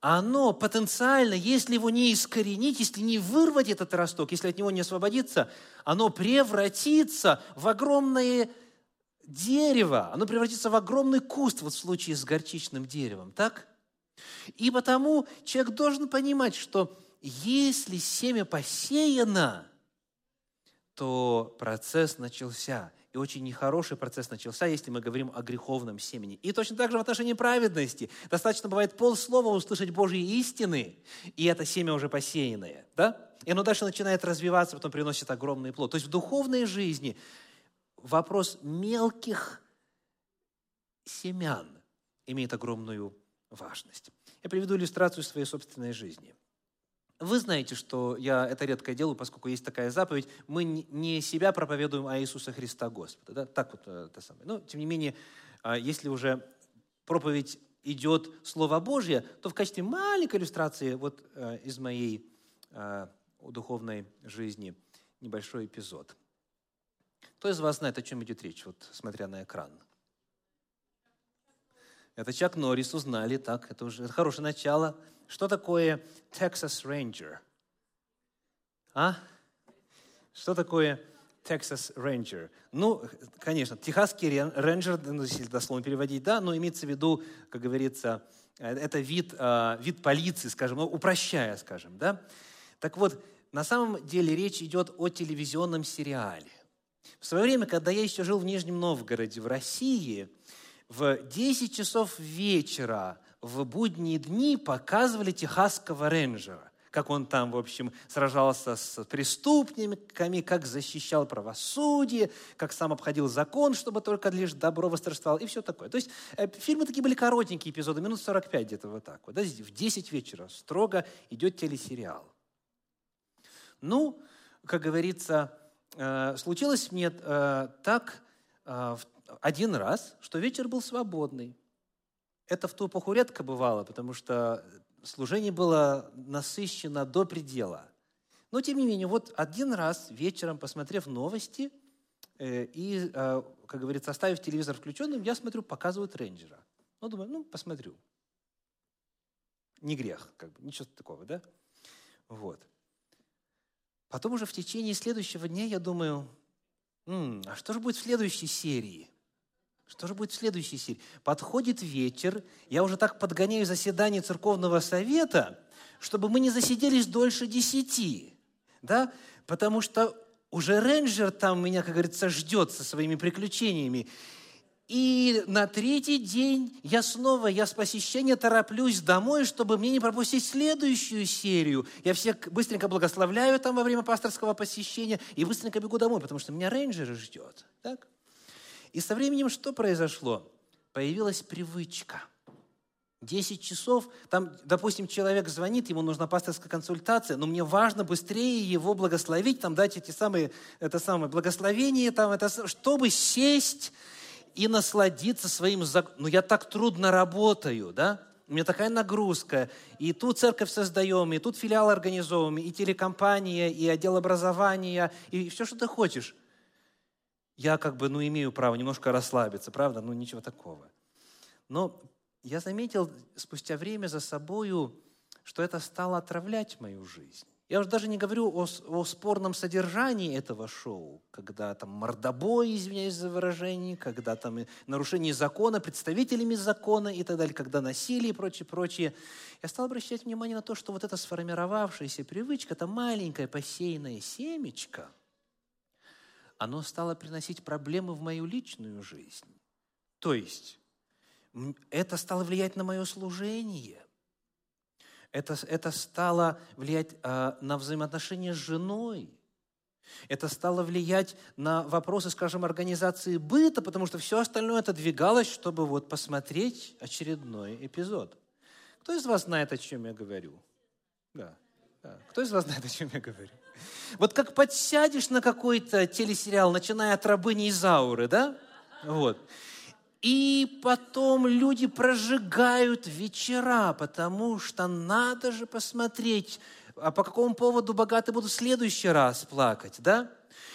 Оно потенциально, если его не искоренить, если не вырвать этот росток, если от него не освободиться, оно превратится в огромное дерево, оно превратится в огромный куст, вот в случае с горчичным деревом, так? И потому человек должен понимать, что если семя посеяно, то процесс начался. И очень нехороший процесс начался, если мы говорим о греховном семени. И точно так же в отношении праведности. Достаточно бывает полслова услышать Божьи истины, и это семя уже посеянное. Да? И оно дальше начинает развиваться, потом приносит огромный плод. То есть в духовной жизни вопрос мелких семян имеет огромную важность. Я приведу иллюстрацию своей собственной жизни – вы знаете, что я это редко делаю, поскольку есть такая заповедь. Мы не себя проповедуем, а Иисуса Христа Господа. Да? Так вот это самое. Но, тем не менее, а, если уже проповедь идет Слово Божье, то в качестве маленькой иллюстрации вот э, из моей э, духовной жизни небольшой эпизод. Кто из вас знает, о чем идет речь, вот смотря на экран? Это Чак Норрис узнали, так, это уже хорошее начало – что такое Texas Ranger? А? Что такое Texas Ranger? Ну, конечно, техасский рейнджер, ну, если дословно переводить, да, но имеется в виду, как говорится, э, это вид, э, вид полиции, скажем, ну, упрощая, скажем, да. Так вот, на самом деле речь идет о телевизионном сериале. В свое время, когда я еще жил в Нижнем Новгороде, в России, в 10 часов вечера в будние дни показывали техасского рейнджера, как он там, в общем, сражался с преступниками, как защищал правосудие, как сам обходил закон, чтобы только лишь добро восторжествовало, и все такое. То есть э, фильмы такие были коротенькие эпизоды, минут 45 где-то вот так вот. Да? В 10 вечера строго идет телесериал. Ну, как говорится, э, случилось мне э, так один раз, что вечер был свободный. Это в ту эпоху редко бывало, потому что служение было насыщено до предела. Но, тем не менее, вот один раз вечером, посмотрев новости э, и, э, как говорится, оставив телевизор включенным, я смотрю, показывают рейнджера. Ну, думаю, ну, посмотрю. Не грех, как бы, ничего такого, да? Вот. Потом уже в течение следующего дня я думаю, М, а что же будет в следующей серии? Что же будет в следующей серии? Подходит вечер, я уже так подгоняю заседание церковного совета, чтобы мы не засиделись дольше десяти. Да? Потому что уже рейнджер там меня, как говорится, ждет со своими приключениями. И на третий день я снова, я с посещения тороплюсь домой, чтобы мне не пропустить следующую серию. Я всех быстренько благословляю там во время пасторского посещения и быстренько бегу домой, потому что меня рейнджер ждет. Так? И со временем что произошло? Появилась привычка. Десять часов, там, допустим, человек звонит, ему нужна пасторская консультация, но мне важно быстрее его благословить, там дать эти самые, это самое благословение, там, это, чтобы сесть и насладиться своим... Ну, я так трудно работаю, да? У меня такая нагрузка. И тут церковь создаем, и тут филиал организовываем, и телекомпания, и отдел образования, и все, что ты хочешь я как бы, ну, имею право немножко расслабиться, правда? Ну, ничего такого. Но я заметил спустя время за собою, что это стало отравлять мою жизнь. Я уже даже не говорю о, о спорном содержании этого шоу, когда там мордобой, извиняюсь за выражение, когда там нарушение закона, представителями закона и так далее, когда насилие и прочее, прочее. Я стал обращать внимание на то, что вот эта сформировавшаяся привычка, это маленькое посеянное семечко – оно стало приносить проблемы в мою личную жизнь. То есть это стало влиять на мое служение. Это, это стало влиять э, на взаимоотношения с женой. Это стало влиять на вопросы, скажем, организации быта, потому что все остальное отодвигалось, чтобы вот посмотреть очередной эпизод. Кто из вас знает, о чем я говорю? Да. Кто из вас знает, о чем я говорю? Вот как подсядешь на какой-то телесериал, начиная от рабыни Изауры, да? Вот. И потом люди прожигают вечера, потому что надо же посмотреть, а по какому поводу богатые будут в следующий раз плакать, да?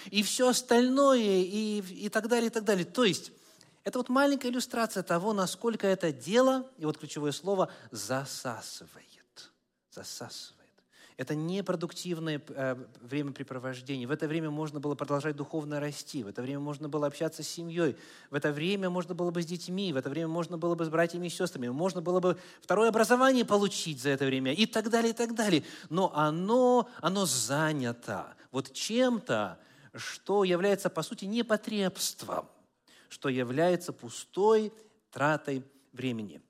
И все остальное, и, и так далее, и так далее. То есть, это вот маленькая иллюстрация того, насколько это дело, и вот ключевое слово, засасывает. Засасывает. Это непродуктивное э, времяпрепровождение. В это время можно было продолжать духовно расти. В это время можно было общаться с семьей. В это время можно было бы с детьми. В это время можно было бы с братьями и сестрами. Можно было бы второе образование получить за это время и так далее, и так далее. Но оно, оно занято вот чем-то, что является, по сути, непотребством, что является пустой тратой времени.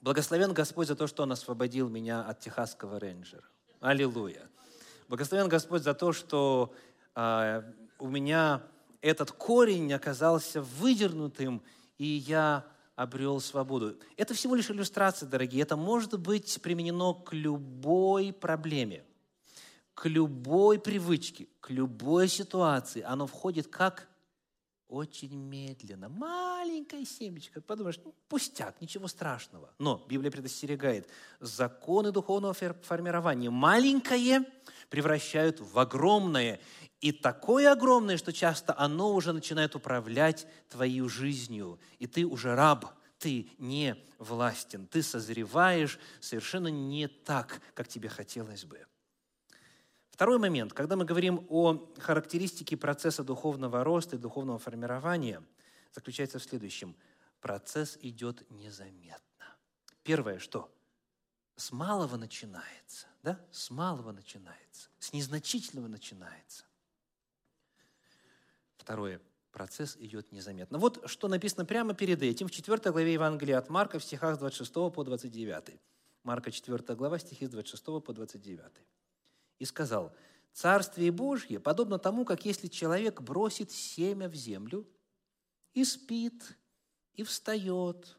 Благословен Господь за то, что Он освободил меня от техасского рейнджера. Аллилуйя. Благословен Господь за то, что э, у меня этот корень оказался выдернутым, и я обрел свободу. Это всего лишь иллюстрация, дорогие. Это может быть применено к любой проблеме, к любой привычке, к любой ситуации. Оно входит как очень медленно, маленькая семечко. Подумаешь, ну, пустяк, ничего страшного. Но Библия предостерегает, законы духовного формирования маленькое превращают в огромное. И такое огромное, что часто оно уже начинает управлять твоей жизнью. И ты уже раб, ты не властен. Ты созреваешь совершенно не так, как тебе хотелось бы. Второй момент, когда мы говорим о характеристике процесса духовного роста и духовного формирования, заключается в следующем. Процесс идет незаметно. Первое, что? С малого начинается, да? С малого начинается, с незначительного начинается. Второе, процесс идет незаметно. Вот что написано прямо перед этим в 4 главе Евангелия от Марка в стихах с 26 по 29. Марка 4 глава, стихи с 26 по 29 и сказал, «Царствие Божье подобно тому, как если человек бросит семя в землю и спит, и встает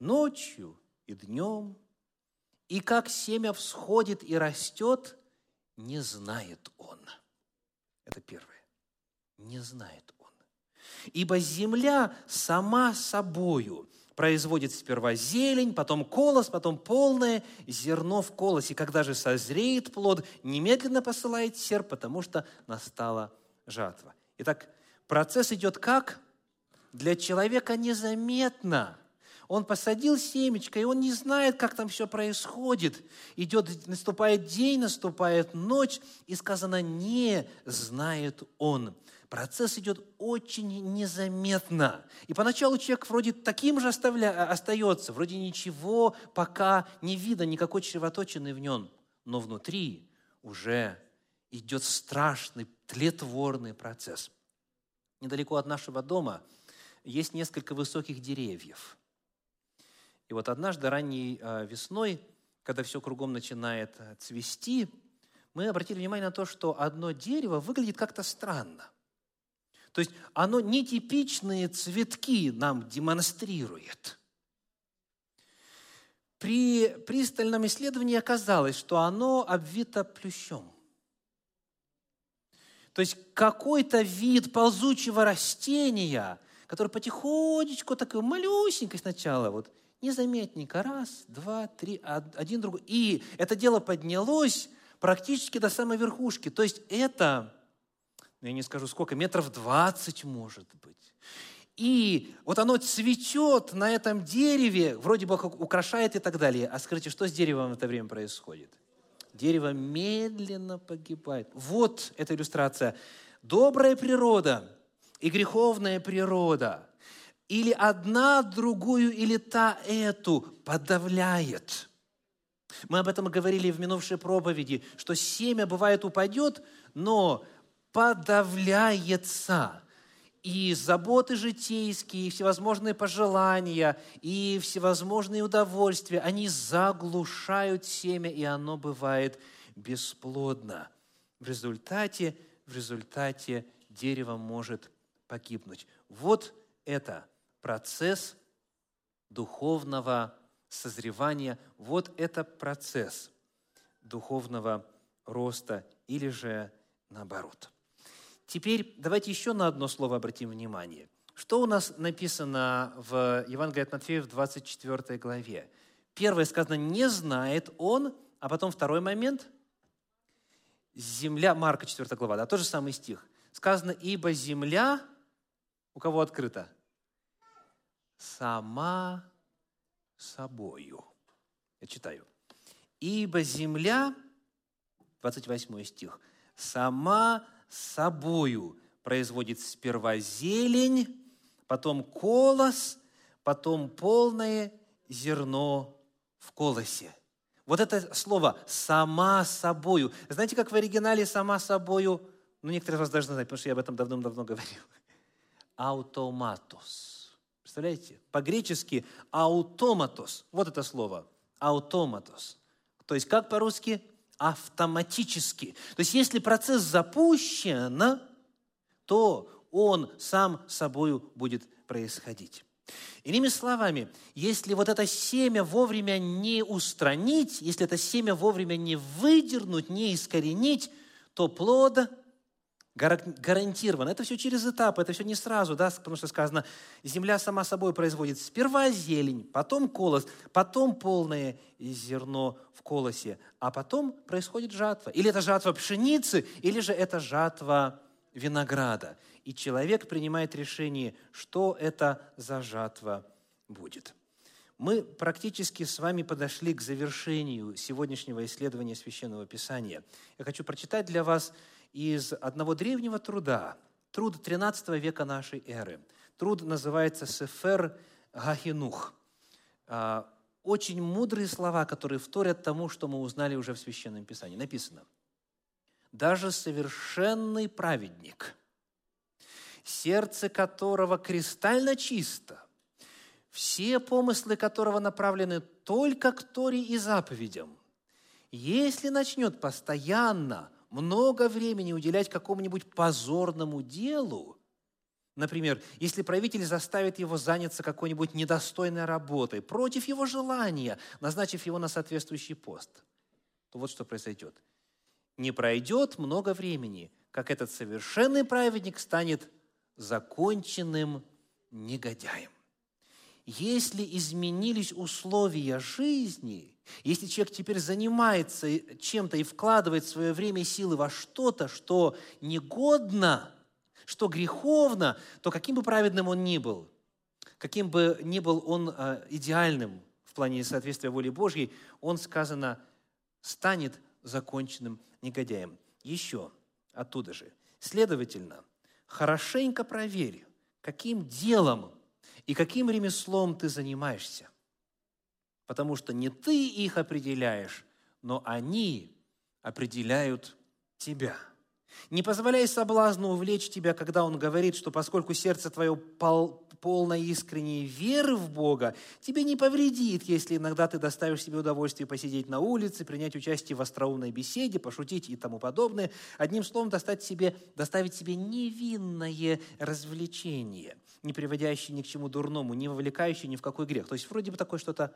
ночью и днем, и как семя всходит и растет, не знает он». Это первое. Не знает он. Ибо земля сама собою производит сперва зелень, потом колос, потом полное зерно в колосе. Когда же созреет плод, немедленно посылает серп, потому что настала жатва. Итак, процесс идет как? Для человека незаметно. Он посадил семечко, и он не знает, как там все происходит. Идет, наступает день, наступает ночь, и сказано, не знает он. Процесс идет очень незаметно. И поначалу человек вроде таким же оставля, остается, вроде ничего пока не видно, никакой чревоточины в нем. Но внутри уже идет страшный тлетворный процесс. Недалеко от нашего дома есть несколько высоких деревьев. И вот однажды ранней а, весной, когда все кругом начинает а, цвести, мы обратили внимание на то, что одно дерево выглядит как-то странно – то есть оно нетипичные цветки нам демонстрирует. При пристальном исследовании оказалось, что оно обвито плющом. То есть какой-то вид ползучего растения, который потихонечку, такой малюсенький сначала, вот незаметненько, раз, два, три, один другой. И это дело поднялось практически до самой верхушки. То есть это я не скажу сколько, метров 20 может быть. И вот оно цветет на этом дереве, вроде бы украшает и так далее. А скажите, что с деревом в это время происходит? Дерево медленно погибает. Вот эта иллюстрация. Добрая природа и греховная природа или одна другую, или та эту подавляет. Мы об этом говорили в минувшей проповеди, что семя бывает упадет, но подавляется. И заботы житейские, и всевозможные пожелания, и всевозможные удовольствия, они заглушают семя, и оно бывает бесплодно. В результате, в результате дерево может погибнуть. Вот это процесс духовного созревания, вот это процесс духовного роста или же наоборот. Теперь давайте еще на одно слово обратим внимание. Что у нас написано в Евангелии от Матфея в 24 главе? Первое сказано, не знает он, а потом второй момент, земля, Марка 4 глава, да, тот же самый стих. Сказано, ибо земля, у кого открыта? Сама собою. Я читаю. Ибо земля, 28 стих, сама собою производит сперва зелень, потом колос, потом полное зерно в колосе. Вот это слово «сама собою». Знаете, как в оригинале «сама собою»? Ну, некоторые из вас должны знать, потому что я об этом давно-давно говорил. «Аутоматос». Представляете? По-гречески «аутоматос». Вот это слово. «Аутоматос». То есть, как по-русски? Автоматически. То есть, если процесс запущен, то он сам собою будет происходить. Иными словами, если вот это семя вовремя не устранить, если это семя вовремя не выдернуть, не искоренить, то плод гарантирован. Это все через этапы, это все не сразу, да, потому что сказано, земля сама собой производит сперва зелень, потом колос, потом полное зерно в колосе, а потом происходит жатва. Или это жатва пшеницы, или же это жатва винограда и человек принимает решение, что это за жатва будет. Мы практически с вами подошли к завершению сегодняшнего исследования Священного Писания. Я хочу прочитать для вас из одного древнего труда, труд 13 века нашей эры. Труд называется «Сефер Гахинух». А, очень мудрые слова, которые вторят тому, что мы узнали уже в Священном Писании. Написано, «Даже совершенный праведник – сердце которого кристально чисто, все помыслы которого направлены только к Торе и заповедям, если начнет постоянно много времени уделять какому-нибудь позорному делу, Например, если правитель заставит его заняться какой-нибудь недостойной работой против его желания, назначив его на соответствующий пост, то вот что произойдет. Не пройдет много времени, как этот совершенный праведник станет законченным негодяем. Если изменились условия жизни, если человек теперь занимается чем-то и вкладывает свое время и силы во что-то, что негодно, что греховно, то каким бы праведным он ни был, каким бы ни был он э, идеальным в плане соответствия воле Божьей, он, сказано, станет законченным негодяем. Еще оттуда же. Следовательно, хорошенько проверь, каким делом и каким ремеслом ты занимаешься. Потому что не ты их определяешь, но они определяют тебя. Не позволяй соблазну увлечь тебя, когда он говорит, что поскольку сердце твое пол, полной искренней веры в Бога, тебе не повредит, если иногда ты доставишь себе удовольствие посидеть на улице, принять участие в остроумной беседе, пошутить и тому подобное. Одним словом, достать себе, доставить себе невинное развлечение, не приводящее ни к чему дурному, не вовлекающее ни в какой грех. То есть вроде бы такое что-то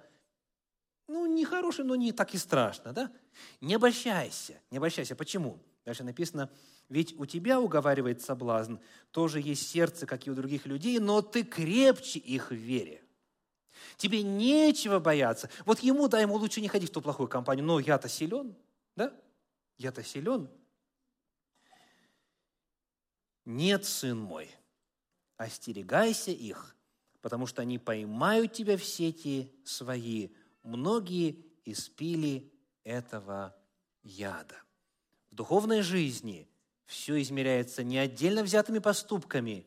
ну, не хорошее, но не так и страшно, да? Не обольщайся, не обольщайся. Почему? Дальше написано, ведь у тебя, уговаривает соблазн, тоже есть сердце, как и у других людей, но ты крепче их в вере. Тебе нечего бояться. Вот ему, да, ему лучше не ходить в ту плохую компанию, но я-то силен, да? Я-то силен. Нет, сын мой, остерегайся их, потому что они поймают тебя в сети свои. Многие испили этого яда. В духовной жизни все измеряется не отдельно взятыми поступками,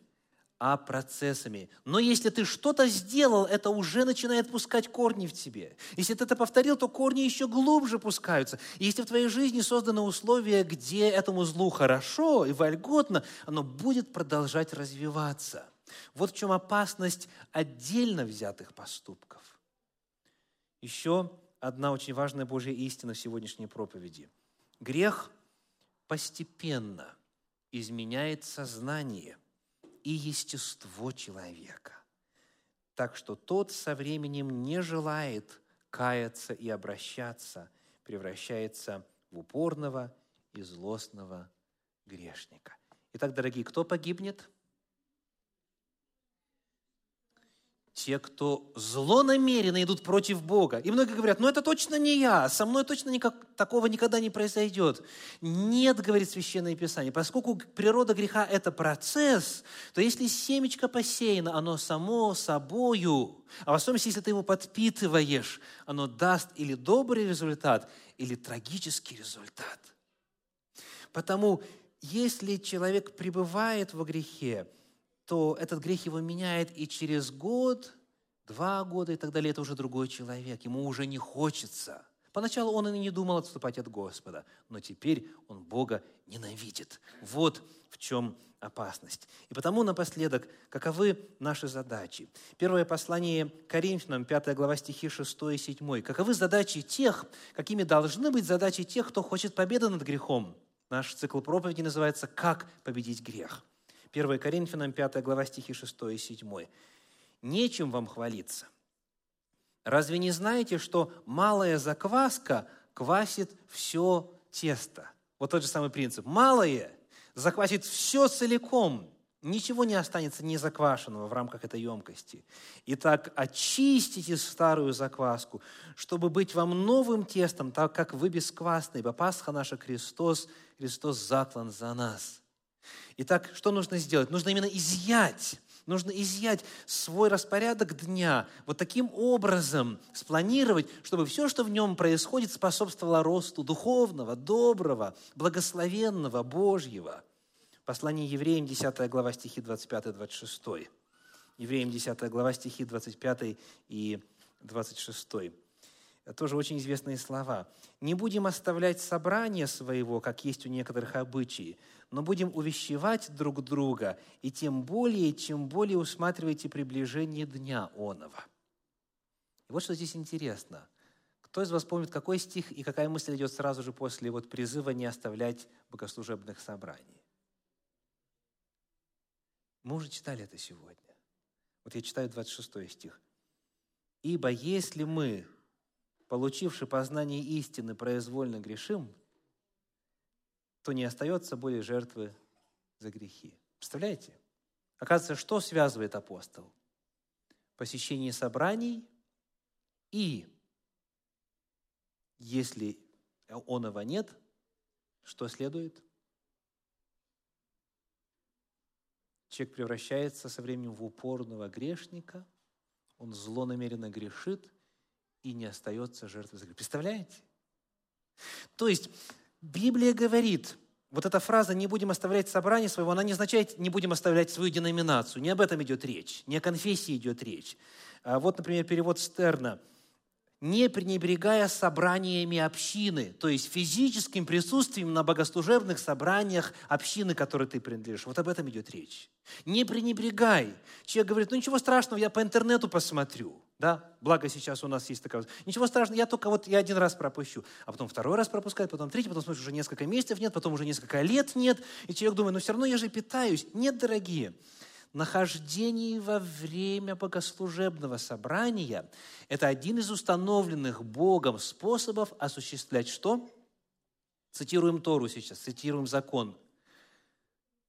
а процессами. Но если ты что-то сделал, это уже начинает пускать корни в тебе. Если ты это повторил, то корни еще глубже пускаются. И если в твоей жизни созданы условия, где этому злу хорошо и вольготно, оно будет продолжать развиваться. Вот в чем опасность отдельно взятых поступков. Еще одна очень важная Божья истина в сегодняшней проповеди. Грех – постепенно изменяет сознание и естество человека, так что тот со временем не желает каяться и обращаться, превращается в упорного и злостного грешника. Итак, дорогие, кто погибнет? Те, кто злонамеренно идут против Бога. И многие говорят, ну это точно не я, со мной точно никак, такого никогда не произойдет. Нет, говорит Священное Писание, поскольку природа греха – это процесс, то если семечко посеяно, оно само собою, а в особенности, если ты его подпитываешь, оно даст или добрый результат, или трагический результат. Потому если человек пребывает во грехе, то этот грех его меняет, и через год, два года и так далее, это уже другой человек, ему уже не хочется. Поначалу он и не думал отступать от Господа, но теперь он Бога ненавидит. Вот в чем опасность. И потому напоследок, каковы наши задачи? Первое послание Коринфянам, 5 глава стихи 6 и 7. Каковы задачи тех, какими должны быть задачи тех, кто хочет победы над грехом? Наш цикл проповеди называется «Как победить грех». 1 Коринфянам 5 глава стихи 6 и 7. «Нечем вам хвалиться. Разве не знаете, что малая закваска квасит все тесто?» Вот тот же самый принцип. Малое заквасит все целиком, ничего не останется незаквашенного в рамках этой емкости. Итак, очистите старую закваску, чтобы быть вам новым тестом, так как вы бесквасны, ибо Пасха наша Христос, Христос заклан за нас. Итак, что нужно сделать? Нужно именно изъять Нужно изъять свой распорядок дня, вот таким образом спланировать, чтобы все, что в нем происходит, способствовало росту духовного, доброго, благословенного, Божьего. Послание евреям, 10 глава, стихи 25-26. Евреям, 10 глава, стихи 25 и 26. Тоже очень известные слова. «Не будем оставлять собрание своего, как есть у некоторых обычаи, но будем увещевать друг друга, и тем более, чем более усматриваете приближение дня оного». И вот что здесь интересно. Кто из вас помнит, какой стих и какая мысль идет сразу же после вот призыва не оставлять богослужебных собраний? Мы уже читали это сегодня. Вот я читаю 26 стих. «Ибо если мы получивший познание истины, произвольно грешим, то не остается более жертвы за грехи. Представляете? Оказывается, что связывает апостол? Посещение собраний и, если оного нет, что следует? Человек превращается со временем в упорного грешника, он злонамеренно грешит, и не остается жертвой за грех. Представляете? То есть Библия говорит, вот эта фраза «не будем оставлять собрание своего», она не означает «не будем оставлять свою деноминацию». Не об этом идет речь, не о конфессии идет речь. А вот, например, перевод Стерна – не пренебрегая собраниями общины, то есть физическим присутствием на богослужебных собраниях общины, которой ты принадлежишь. Вот об этом идет речь. Не пренебрегай. Человек говорит, ну ничего страшного, я по интернету посмотрю. Да? Благо сейчас у нас есть такая... Ничего страшного, я только вот я один раз пропущу. А потом второй раз пропускает, потом третий, потом смотришь, уже несколько месяцев нет, потом уже несколько лет нет. И человек думает, ну все равно я же питаюсь. Нет, дорогие нахождении во время богослужебного собрания – это один из установленных Богом способов осуществлять что? Цитируем Тору сейчас, цитируем закон.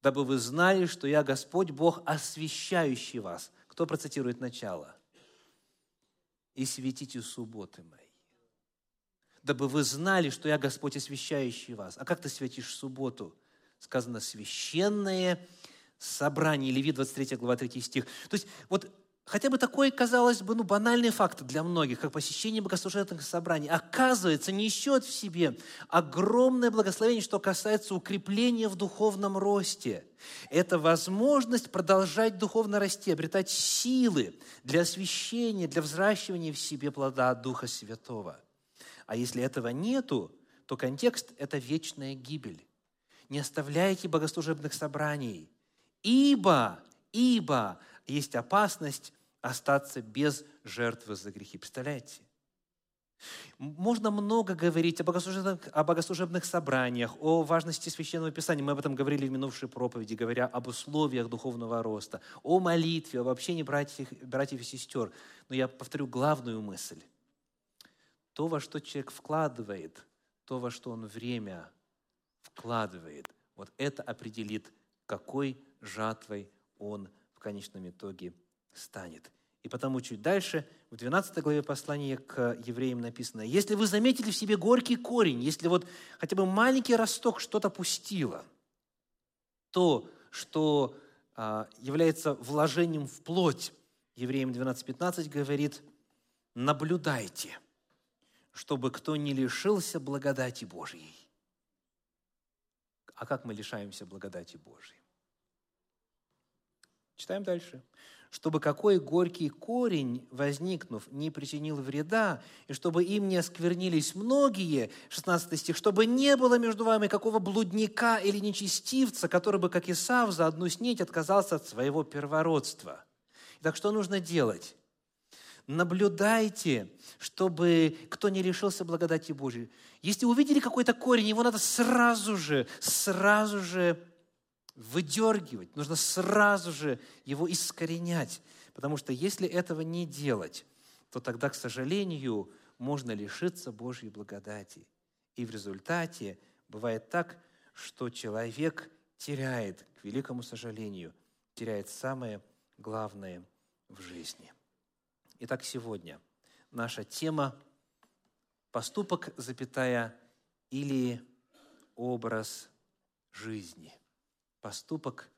«Дабы вы знали, что я Господь Бог, освящающий вас». Кто процитирует начало? «И светите субботы мои» дабы вы знали, что я Господь, освящающий вас. А как ты светишь субботу? Сказано, священное собрание, Левит 23 глава 3 стих. То есть вот хотя бы такой, казалось бы, ну, банальный факт для многих, как посещение богослужебных собраний, оказывается, несет в себе огромное благословение, что касается укрепления в духовном росте. Это возможность продолжать духовно расти, обретать силы для освящения, для взращивания в себе плода Духа Святого. А если этого нету, то контекст – это вечная гибель. Не оставляйте богослужебных собраний – Ибо, ибо есть опасность остаться без жертвы за грехи. Представляете? Можно много говорить о богослужебных, о богослужебных собраниях, о важности Священного Писания. Мы об этом говорили в минувшей проповеди, говоря об условиях духовного роста, о молитве, об общении братьев, братьев и сестер. Но я повторю главную мысль. То, во что человек вкладывает, то, во что он время вкладывает, вот это определит, какой жатвой он в конечном итоге станет. И потому чуть дальше, в 12 главе послания к евреям написано, «Если вы заметили в себе горький корень, если вот хотя бы маленький росток что-то пустило, то, что а, является вложением в плоть, Евреям 12.15 говорит, наблюдайте, чтобы кто не лишился благодати Божьей. А как мы лишаемся благодати Божьей? Читаем дальше чтобы какой горький корень, возникнув, не причинил вреда, и чтобы им не осквернились многие, 16 стих, чтобы не было между вами какого блудника или нечестивца, который бы, как Исав, за одну снеть отказался от своего первородства. Итак, что нужно делать? Наблюдайте, чтобы кто не решился благодати Божией. Если увидели какой-то корень, его надо сразу же, сразу же выдергивать, нужно сразу же его искоренять. Потому что если этого не делать, то тогда, к сожалению, можно лишиться Божьей благодати. И в результате бывает так, что человек теряет, к великому сожалению, теряет самое главное в жизни. Итак, сегодня наша тема – поступок, запятая, или образ жизни – поступок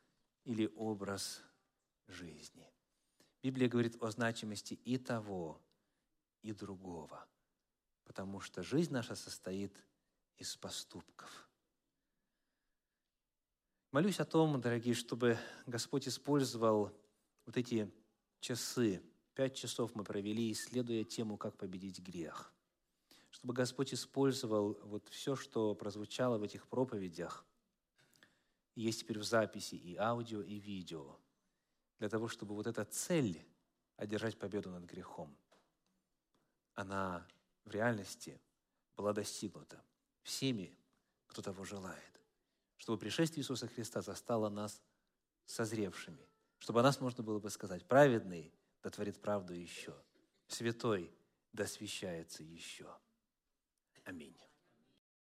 или образ жизни. Библия говорит о значимости и того, и другого, потому что жизнь наша состоит из поступков. Молюсь о том, дорогие, чтобы Господь использовал вот эти часы, пять часов мы провели, исследуя тему «Как победить грех», чтобы Господь использовал вот все, что прозвучало в этих проповедях, есть теперь в записи и аудио, и видео, для того, чтобы вот эта цель одержать победу над грехом, она в реальности была достигнута всеми, кто того желает. Чтобы пришествие Иисуса Христа застало нас созревшими, чтобы о нас можно было бы сказать, праведный да творит правду еще, святой да освящается еще. Аминь.